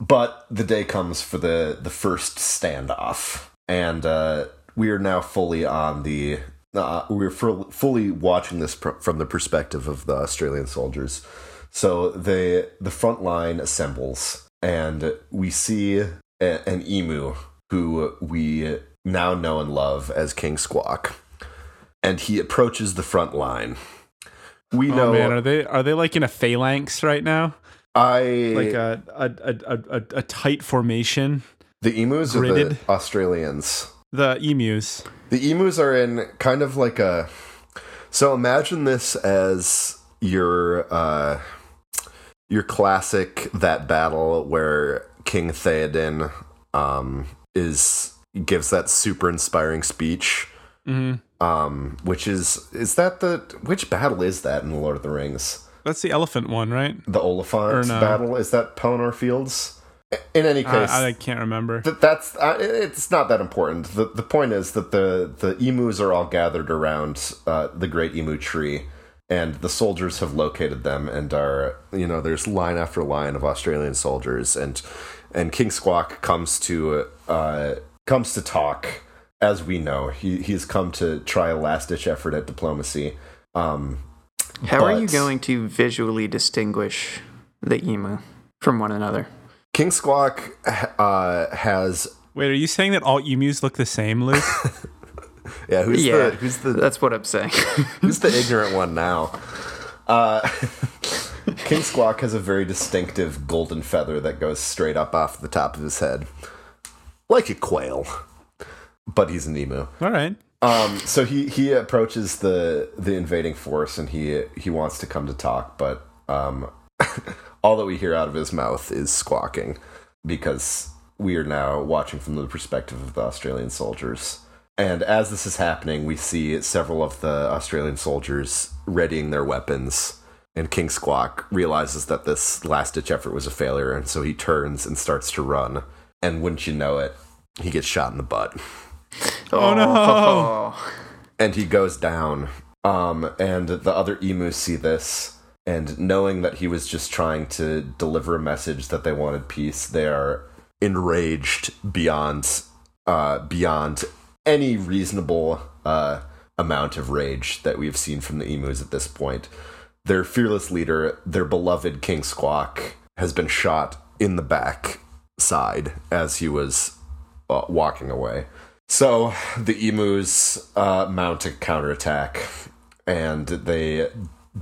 But the day comes for the the first standoff, and uh, we are now fully on the. Uh, we're fu- fully watching this pr- from the perspective of the Australian soldiers. So the the front line assembles, and we see a, an emu who we now know and love as King Squawk, and he approaches the front line. We Oh know man, are they are they like in a phalanx right now? I Like a a, a, a, a, tight formation? the emus or the? Australians. The emus. The emus are in kind of like a. So imagine this as your uh, your classic that battle where King Theoden um, is gives that super inspiring speech. hmm Um, which is is that the which battle is that in the Lord of the Rings? That's the elephant one, right? The Oliphant no. battle is that Pelennor Fields? In any case, I, I can't remember. Th- that's uh, it's not that important. The the point is that the the emus are all gathered around uh, the great emu tree, and the soldiers have located them and are you know there's line after line of Australian soldiers and and King Squawk comes to uh, comes to talk as we know he he's come to try a last ditch effort at diplomacy. Um, How are you going to visually distinguish the emu from one another? King Squawk uh, has Wait, are you saying that all emus look the same, Luke? yeah who's yeah, the who's the that's what I'm saying. Who's the ignorant one now? Uh, King Squawk has a very distinctive golden feather that goes straight up off the top of his head, like a quail. But he's an emu. all right. Um, so he he approaches the the invading force and he he wants to come to talk, but um, all that we hear out of his mouth is squawking because we are now watching from the perspective of the Australian soldiers. And as this is happening, we see several of the Australian soldiers readying their weapons. And King Squawk realizes that this last ditch effort was a failure, and so he turns and starts to run. And wouldn't you know it, he gets shot in the butt Oh, no. and he goes down. Um, and the other emus see this, and knowing that he was just trying to deliver a message that they wanted peace, they are enraged beyond uh, beyond any reasonable uh, amount of rage that we've seen from the emus at this point. Their fearless leader, their beloved King Squawk, has been shot in the back side as he was uh, walking away. So the emus uh, mount a counterattack, and they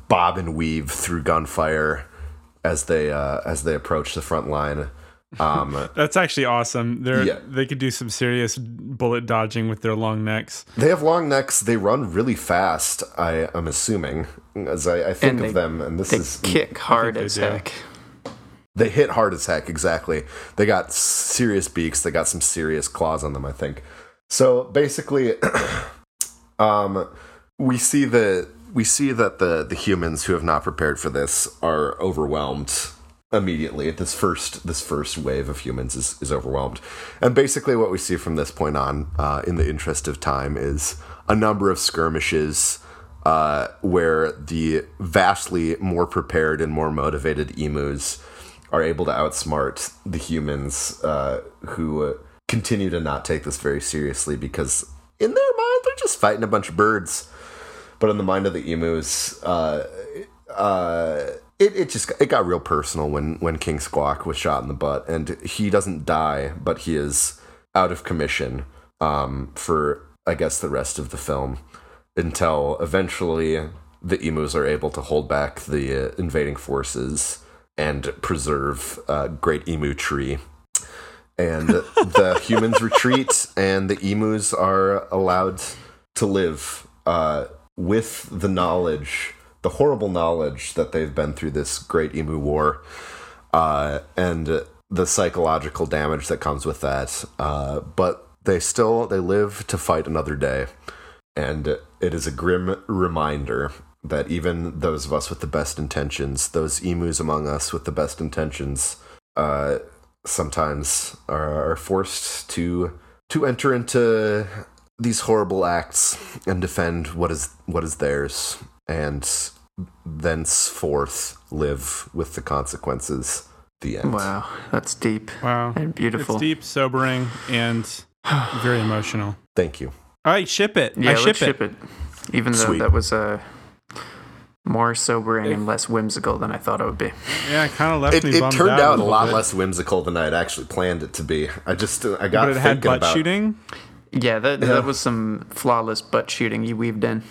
bob and weave through gunfire as they uh, as they approach the front line. Um, That's actually awesome. They're Yeah. they could do some serious bullet dodging with their long necks. they have long necks. They run really fast. I am assuming, as I, I think And of they- them, and this They is kick hard they as do. heck. They hit hard as heck. Exactly. They got serious beaks. They got some serious claws on them. I think. So basically, um, we see the we see that the the humans who have not prepared for this are overwhelmed immediately. This first this first wave of humans is is overwhelmed, and basically what we see from this point on, uh, in the interest of time, is a number of skirmishes. Uh, where the vastly more prepared and more motivated emus are able to outsmart the humans uh, who uh, continue to not take this very seriously because in their mind they're just fighting a bunch of birds. But in the mind of the emus uh, uh, it, it just it got real personal when when king squawk was shot in the butt. And he doesn't die but he is out of commission um, for i guess the rest of the film until eventually the emus are able to hold back the uh, invading forces and preserve uh, Great Emu Tree. And the humans retreat, and the emus are allowed to live uh, with the knowledge, the horrible knowledge that they've been through this Great Emu War, uh, and the psychological damage that comes with that. Uh, but they still they live to fight another day, and it is a grim reminder that even those of us with the best intentions, those emus among us with the best intentions, uh, sometimes are, are forced to to enter into these horrible acts and defend what is what is theirs, and thenceforth live with the consequences. The end. Wow, that's deep Wow. and beautiful. It's deep, sobering, and very emotional. Thank you. All right, ship it. Yeah, I ship let's it. ship it. Even though Sweet. that was uh, more sobering and less whimsical than I thought it would be. Yeah, it kind of left It, me it bummed turned out, out a lot bit. less whimsical than I had actually planned it to be. I just uh, I got But it had butt about. shooting. Yeah, that Yeah. that was some flawless butt shooting you weaved in.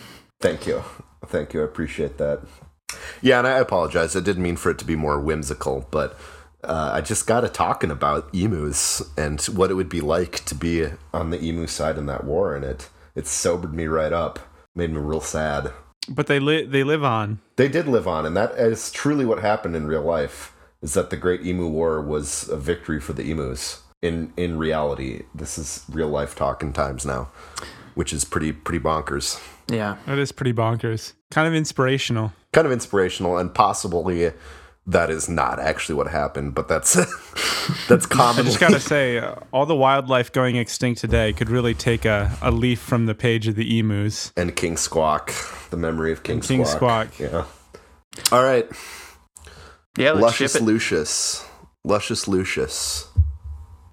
Thank you, thank you. I appreciate that. Yeah, and I apologize. I didn't mean for it to be more whimsical, but uh, I just got to talking about emus and what it would be like to be on the emu side in that war, and it it sobered me right up, made me real sad. But they li- they live on. They did live on, and that is truly what happened in real life. Is that the Great Emu War was a victory for the emus? In in reality, this is real life talking times now, which is pretty pretty bonkers. Yeah. That is pretty bonkers. Kind of inspirational. Kind of inspirational, and possibly that is not actually what happened, but that's that's common. I just gotta say, uh, all the wildlife going extinct today could really take a, a leaf from the page of the emus. and King Squawk, the memory of King, King Squawk. Squawk. Yeah. All right, Yeah, let's Luscious ship it. Lucius, Luscious Lucius.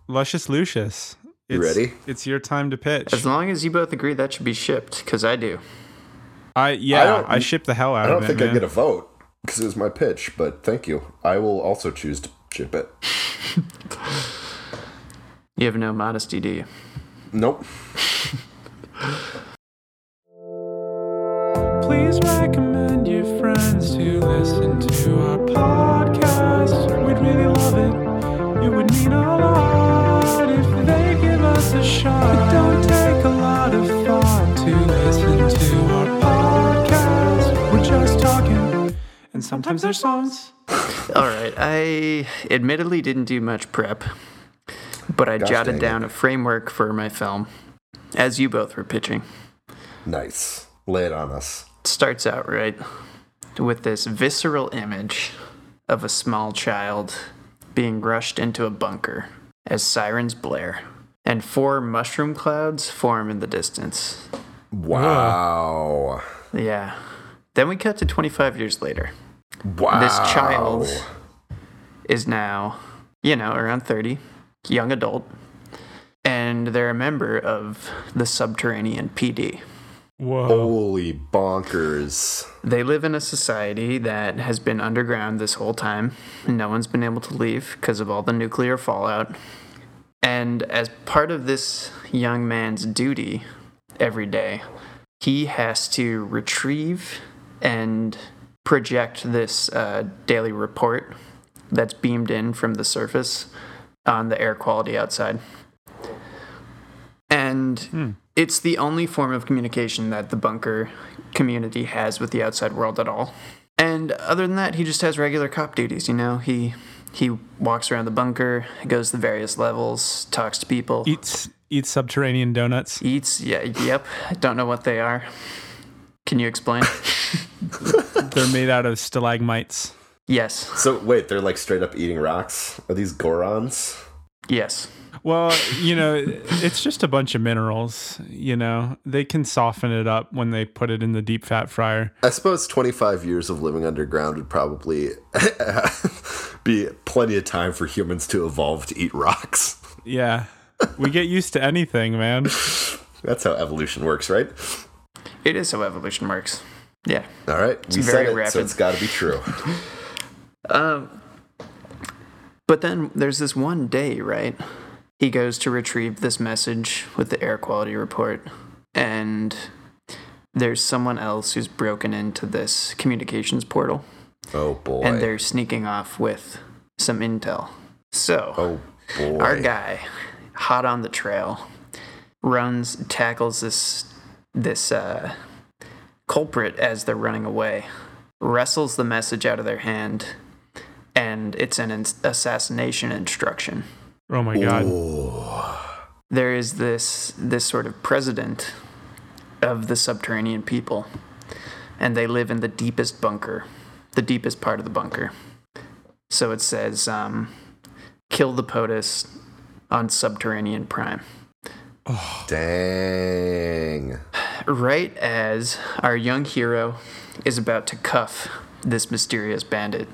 Luscious Lucius. You ready? It's your time to pitch. As long as you both agree that should be shipped, because I do. I yeah, don't- I, ship the hell out I don't of think it. I man. get a vote because it was my pitch, but thank you. I will also choose to chip it. You have no modesty, do you? Nope. Please recommend your friends to listen to our podcast. We'd really love it. It would mean a lot if they give us a shot. And sometimes there's songs. All right. I admittedly didn't do much prep, but I Gosh jotted dang down a framework for my film, as you both were pitching. Nice. Lay it on us. starts out right with this visceral image of a small child being rushed into a bunker as sirens blare and four mushroom clouds form in the distance. Wow. Yeah. Then we cut to 25 years later. Wow. This child is now, you know, around 30, young adult, and they're a member of the Subterranean PD. Whoa. Holy bonkers. They live in a society that has been underground this whole time, and no one's been able to leave because of all the nuclear fallout. And as part of this young man's duty every day, he has to retrieve and project this uh, daily report that's beamed in from the surface on the air quality outside. And it's the only form of communication that the bunker community has with the outside world at all. And other than that, he just has regular cop duties, you know? He he walks around the bunker, goes to the various levels, talks to people, Eats eats subterranean donuts. eats, yeah, yep. I don't know what they are. Can you explain? They're made out of stalagmites. yes. So wait, they're like straight up eating rocks? Are these Gorons? Yes. Well, you know, it's just a bunch of minerals. You know, they can soften it up when they put it in the deep fat fryer. I suppose 25 years of living underground would probably be plenty of time for humans to evolve to eat rocks. Yeah, we get used to anything, man. That's how evolution works, right? It is how evolution works. Yeah. All right, we very said it, so it's got to be true. Um, but then there's this one day, right? He goes to retrieve this message with the air quality report, and there's someone else who's broken into this communications portal, Oh boy. and they're sneaking off with some intel. So, oh boy. our guy, hot on the trail, runs, tackles this this uh, culprit as they're running away, wrestles the message out of their hand, and it's an ins- assassination instruction. Oh my god. there is this this sort of president of the subterranean people, and they live in the deepest bunker, the deepest part of the bunker. So it says, um, "Kill the POTUS on subterranean prime." Oh. Dang. Right as our young hero is about to cuff this mysterious bandit,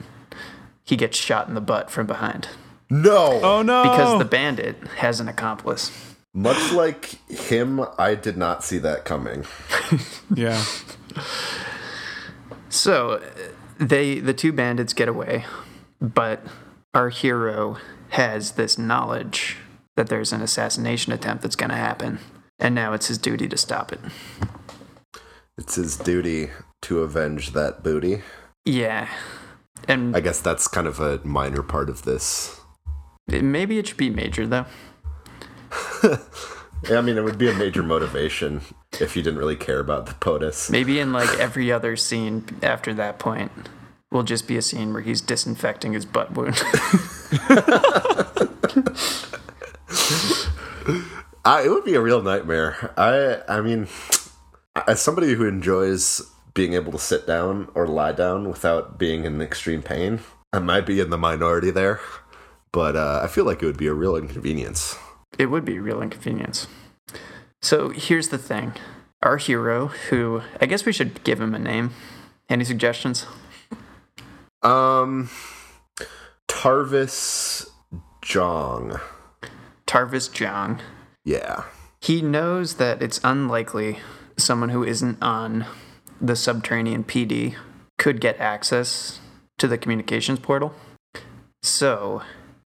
he gets shot in the butt from behind No. Oh no! because the bandit has an accomplice. Much like him, I did not see that coming. yeah. So they the two bandits get away, but our hero has this knowledge that there's an assassination attempt that's going to happen, and now it's his duty to stop it. It's his duty to avenge that booty. Yeah. And I guess that's kind of a minor part of this. maybe it should be major though. Yeah, I mean, it would be a major motivation if you didn't really care about the POTUS. Maybe in like every other scene after that point will just be a scene where he's disinfecting his butt wound. Uh, it would be a real nightmare. I, I mean, as somebody who enjoys being able to sit down or lie down without being in extreme pain, I might be in the minority there. But uh, I feel like it would be a real inconvenience. it would be a real inconvenience. So here's the thing. Our hero, who I guess we should give him a name. Any suggestions? Um, Tarvis Jong. Tarvis Jong. Yeah. He knows that it's unlikely someone who isn't on the subterranean PD could get access to the communications portal. So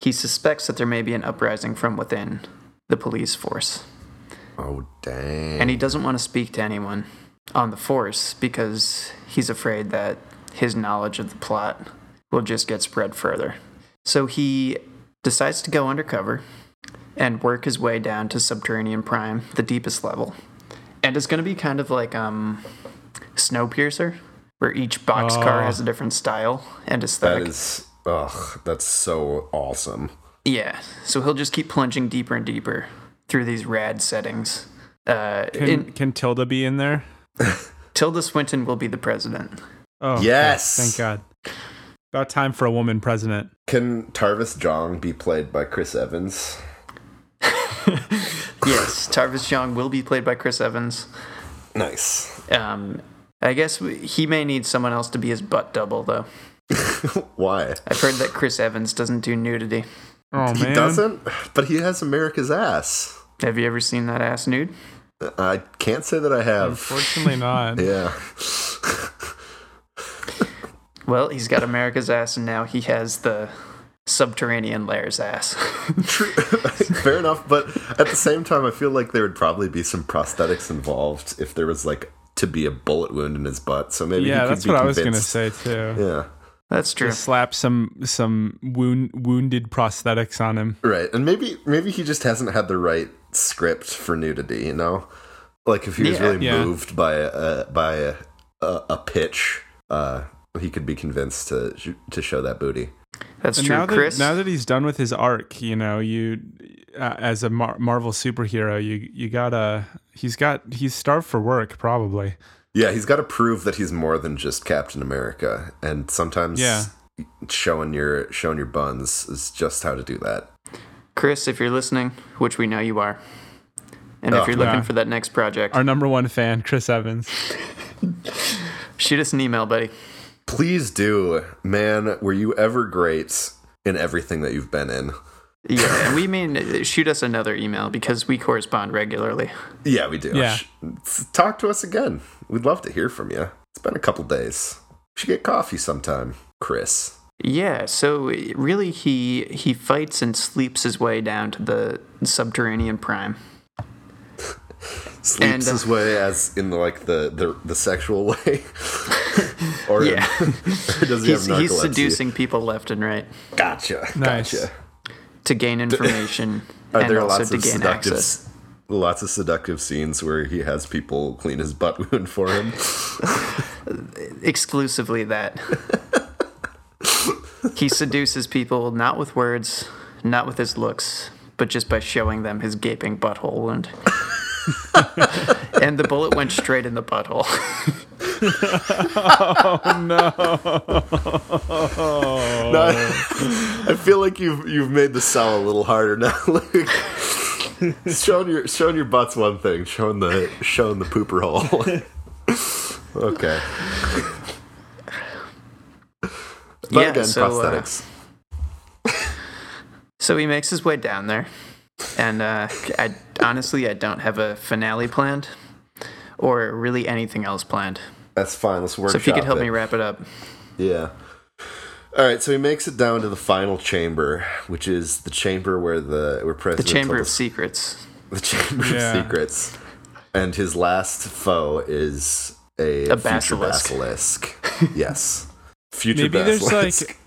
he suspects that there may be an uprising from within the police force. Oh, dang. And he doesn't want to speak to anyone on the force because he's afraid that his knowledge of the plot will just get spread further. So he decides to go undercover and work his way down to Subterranean Prime, the deepest level. And it's going to be kind of like um, Snowpiercer, where each boxcar Oh. has a different style and that aesthetic. is, ugh, that's so awesome. Yeah, so he'll just keep plunging deeper and deeper through these rad settings. Uh, Can, in, can Tilda be in there? Tilda Swinton will be the president. Oh, okay. Yes! Thank God. About time for a woman president. Can Tarvis Jong be played by Chris Evans? Yes, Tarvis Young will be played by Chris Evans. Nice. Um, I guess we, he may need someone else to be his butt double, though. Why? I've heard that Chris Evans doesn't do nudity. Oh He man. doesn't, but he has America's ass. Have you ever seen that ass nude? I can't say that I have. Unfortunately not. Yeah. Well, he's got America's ass, and now he has the subterranean layer's ass. True. Fair enough, but at the same time, I feel like there would probably be some prosthetics involved if there was like to be a bullet wound in his butt. So maybe he Yeah, could that's be what I was gonna convinced- say too. Yeah, That's true. Just slap some some wound, wounded prosthetics on him. right. And maybe maybe he just hasn't had the right script for nudity. You know, like if he was Yeah. really Yeah. moved by a by a, a, a pitch, uh, he could be convinced to to show that booty. That's And true, now that Chris. now that he's done with his arc, you know, you uh, as a Mar- Marvel superhero, you you gotta he's got he's starved for work probably. Yeah, he's got to prove that he's more than just Captain America, and sometimes Yeah. showing your showing your buns is just how to do that. Chris, if you're listening, which we know you are, and Oh, if you're looking yeah. for that next project, Our number one fan, Chris Evans. shoot us an email, buddy. Please do, man. Were you ever great in everything that you've been in? Yeah, and we mean uh, shoot us another email because we correspond regularly. Yeah, we do. Yeah. Talk to us again. We'd love to hear from you. It's been a couple days. We should get coffee sometime, Chris. Yeah, so really he he fights and sleeps his way down to the subterranean prime. Sleeps And, uh, his way as in the, like the the, the sexual way, or, Yeah. or does he He's, have he's seducing people left and right Gotcha. Nice. Gotcha. to gain information Are and there also lots to of gain seductive, access. lots of seductive scenes where he has people clean his butt wound for him? Exclusively that. he seduces people not with words, not with his looks, but just by showing them his gaping butthole wound. and the bullet went straight in the butthole. No, I, I feel like you've you've made the sell a little harder now, Luke. showing your showing your butt's one thing. Showing the showing the pooper hole. okay. But Yeah, again, so, uh, prosthetics. So he makes his way down there, and uh, I honestly I don't have a finale planned, or really anything else planned. That's fine. Let's workshop So if you could help it. me wrap it up, Yeah. All right, so he makes it down to the final chamber, which is the chamber where the where the Chamber of us- Secrets. the Chamber Yeah. of Secrets, and his last foe is a, A future basilisk. basilisk. yes, future Maybe there's like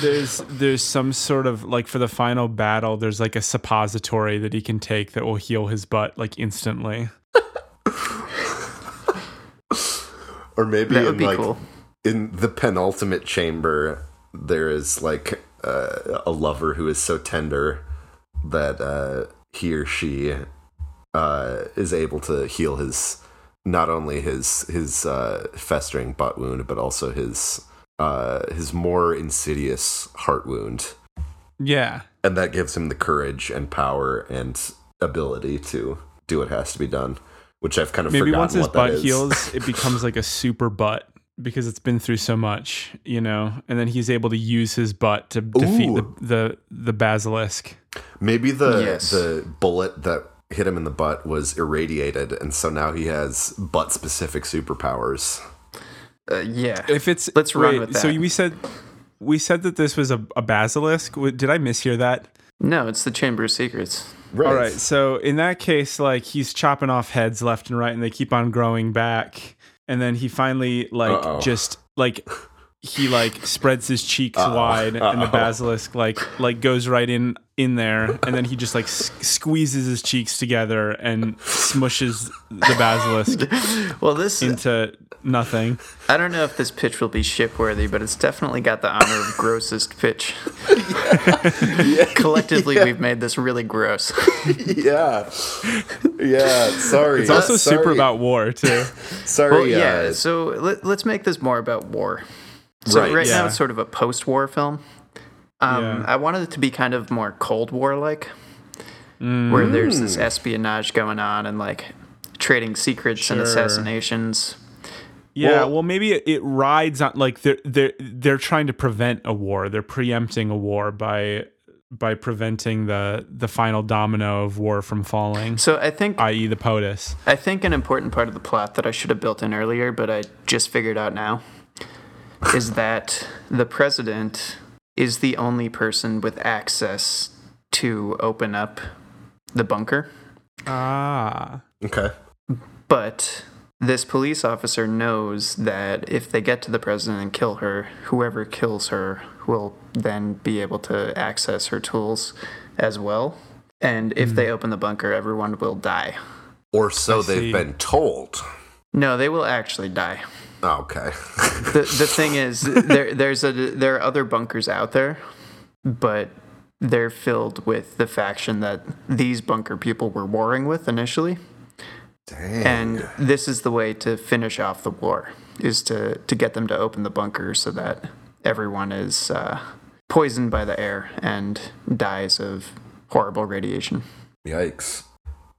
there's there's some sort of like for the final battle there's like a suppository that he can take that will heal his butt like instantly. or maybe That in be like cool. in the penultimate chamber, there is like uh, a lover who is so tender that uh, he or she uh, is able to heal his not only his his uh, festering butt wound, but also his uh, his more insidious heart wound, Yeah. and that gives him the courage and power and ability to do what has to be done. Which I've kind of Maybe forgotten once his what that butt heals, it becomes like a super butt because it's been through so much, you know, and then he's able to use his butt to defeat the, the the basilisk. Maybe the Yes. the bullet that hit him in the butt was irradiated, and so now he has butt specific superpowers. Uh, yeah. If it's Let's run wait, with So that. we said we said that this was a, a basilisk. Did I mishear that? No, it's the Chamber of Secrets. Right. All right. So in that case, like he's chopping off heads left and right, and they keep on growing back. And then he finally like Uh-oh. just like he like spreads his cheeks Uh-oh. wide, and the basilisk like like goes right in in there, and then he just like s- squeezes his cheeks together and smushes the basilisk Well, this into nothing. I don't know if this pitch will be ship worthy, but it's definitely got the honor of grossest pitch. Collectively, we've made this really gross. yeah. Yeah. Sorry. It's also sorry, super about war too. Sorry. Well, yeah. uh, So let, let's make this more about war. So Right, right, now it's sort of a post-war film. Um, Yeah. I wanted it to be kind of more Cold War-like, where there's this espionage going on and like trading secrets and assassinations. Yeah, Well- well, maybe it, it rides on like they're they're they're trying to prevent a war. They're preempting a war by by preventing the the final domino of war from falling, So I think i.e., the POTUS. I think an important part of the plot that I should have built in earlier, but I just figured out now, is that the president is the only person with access to open up the bunker. Ah, okay. But this police officer knows that if they get to the president and kill her, whoever kills her will then be able to access her tools as well. And if they open the bunker, everyone will die. Or so I they've see. been told. No, they will actually die. Oh, okay. the the thing is there there's a there are other bunkers out there, but they're filled with the faction that these bunker people were warring with initially, Dang. and this is the way to finish off the war is to to get them to open the bunker so that everyone is uh, poisoned by the air and dies of horrible radiation. Yikes.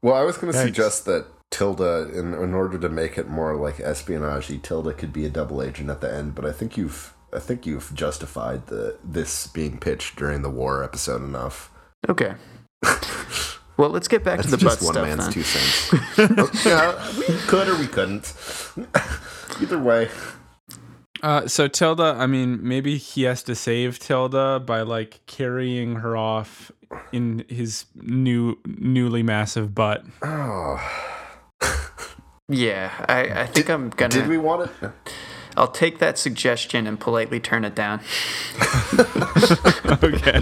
Well, I was going to suggest that Tilda, in, in order to make it more like espionage, Tilda could be a double agent at the end. But I think you've, I think you've justified the this being pitched during the war episode enough. Okay. Well, let's get back That's to the butt just one stuff man's then. two cents. yeah, we could or we couldn't. Either way. uh, so Tilda. I mean, maybe he has to save Tilda by like carrying her off in his new newly massive butt. Oh, Yeah, I, I think I'm gonna. did we want it? I'll take that suggestion and politely turn it down. okay.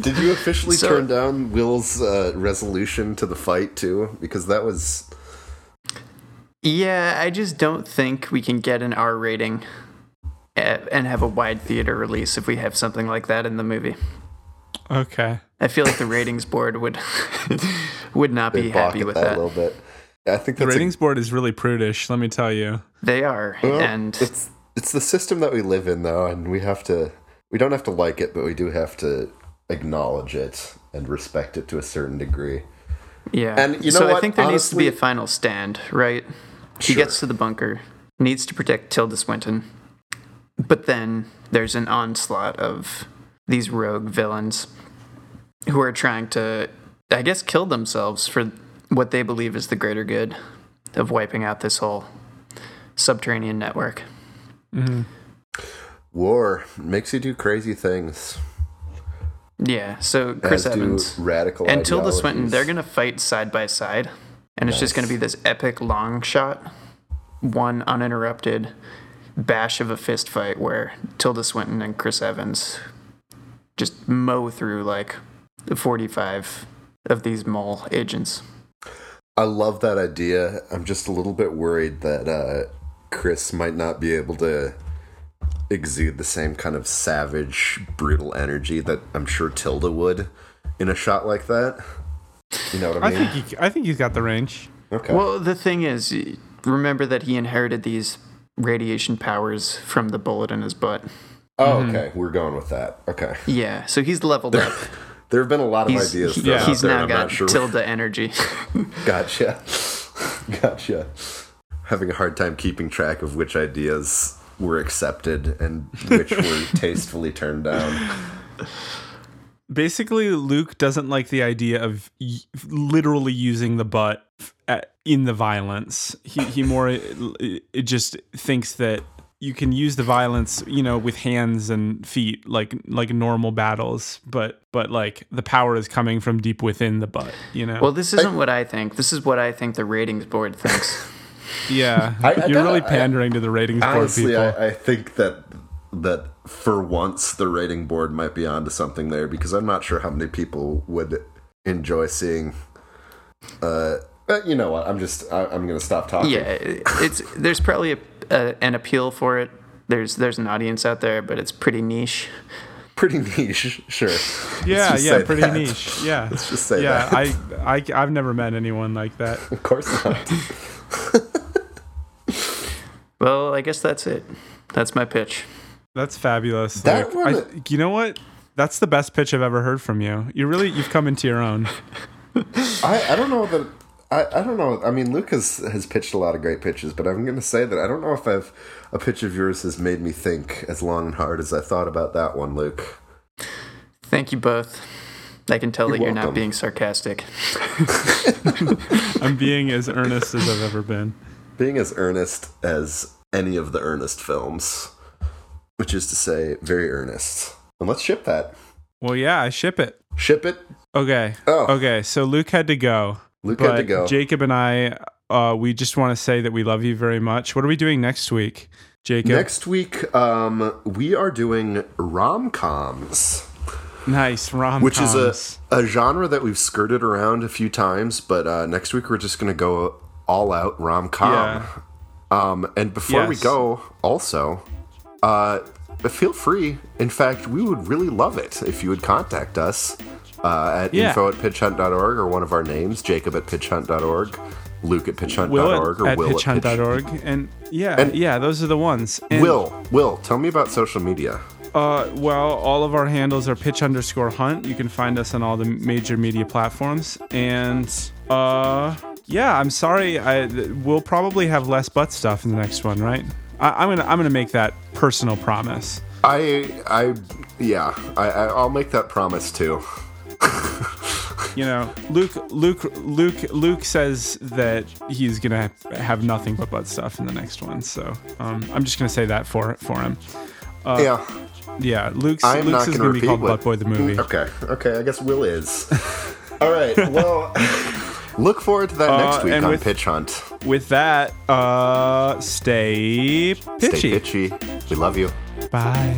Did you officially So- turn down Will's uh, resolution to the fight too? Because that was Yeah, I just don't think we can get an R rating and have a wide theater release if we have something like that in the movie. Okay. I feel like the ratings board would would not be They balk happy with that, that. a little bit. I think The that's a- ratings board is really prudish, let me tell you. They are, well, and it's it's the system that we live in though, and we have to we don't have to like it, but we do have to acknowledge it and respect it to a certain degree. yeah. and you know so I think there needs to be a final stand, right? He Sure. gets to the bunker, needs to protect Tilda Swinton, but then there's an onslaught of these rogue villains who are trying to, I guess, kill themselves for what they believe is the greater good of wiping out this whole subterranean network. Mm-hmm. War makes you do crazy things. Yeah, so Chris as do Evans radical and Tilda. Swinton, they're gonna fight side by side, and it's just gonna be this epic long shot, one uninterrupted bash of a fist fight where Tilda Swinton and Chris Evans just mow through like 45 of these mole agents. I love that idea. I'm just a little bit worried that uh, Chris might not be able to exude the same kind of savage, brutal energy that I'm sure Tilda would in a shot like that. You know what I mean? I mean? think he, I think he's got the range. okay. Well, the thing is, remember that he inherited these radiation powers from the bullet in his butt. oh, okay. We're going with that. Okay. Yeah, so he's leveled up. There have been a lot of He's, ideas. he- thrown he's out there, now I'm got not sure. Tilda energy. Gotcha. gotcha. Having a hard time keeping track of which ideas were accepted and which were tastefully turned down. Basically, Luke doesn't like the idea of y- literally using the butt at, in the violence. He he more it, it just thinks that you can use the violence, you know, with hands and feet, like like normal battles, but but like the power is coming from deep within the butt. You know. Well, this isn't what I think. This is what I think the ratings board thinks. yeah, I- I you're gotta- really I- pandering to the ratings board Honestly, people. I, I think that that for once the rating board might be onto something there because I'm not sure how many people would enjoy seeing. Uh, but you know what? I'm just I, I'm gonna stop talking. yeah, it's there's probably a, a, an appeal for it. There's there's an audience out there, but it's pretty niche. pretty niche, sure. yeah, yeah, pretty that. niche. Yeah, Let's just say yeah. that. I, I I've never met anyone like that. Of course not. Well, I guess that's it. That's my pitch. That's fabulous. That Luke. I, you know what? That's the best pitch I've ever heard from you. You really you've come into your own. I, I don't know that I, I don't know. I mean, Luke has, has pitched a lot of great pitches, but I'm going to say that I don't know if I've a pitch of yours has made me think as long and hard as I thought about that one, Luke. Thank you both. I can tell You're that you're not being sarcastic. I'm being as earnest as I've ever been. Being as earnest as any of the earnest films, which is to say, very earnest. And let's ship that. Well, yeah, I ship it. Ship it. Okay. Oh. Okay. So Luke had to go. Luke but had to go. Jacob and I, uh, we just want to say that we love you very much. What are we doing next week, Jacob? Next week, um, we are doing rom coms. nice rom which is a, a genre that we've skirted around a few times, but uh, next week we're just going to go all out rom com. Yeah. Um, and before we go, also, uh, feel free. In fact, we would really love it if you would contact us uh, at Yeah. info at pitchhunt.org or one of our names, Jacob at pitchhunt.org, Luke at pitchhunt.org, or at, Will at at pitch- pitchhunt.org. And yeah, And- yeah, those are the ones. And, Will, Will, tell me about social media. Uh, well, all of our handles are pitch underscore hunt. You can find us on all the major media platforms. And uh, yeah, I'm sorry. I we'll probably have less butt stuff in the next one, right? I, I'm gonna I'm gonna make that personal promise. I, I, yeah, I, I'll make that promise too. You know, Luke Luke Luke Luke says that he's gonna have nothing but butt stuff in the next one. So um, I'm just gonna say that for for him. yeah. Yeah, Luke's I'm Luke's not is going to gonna be called what, Butt Boy the movie. Okay, okay. I guess Will is. All right. Well, look forward to that Uh, next week and on with- Pitch Hunt. With that, uh, stay pitchy. Stay pitchy. We love you. Bye.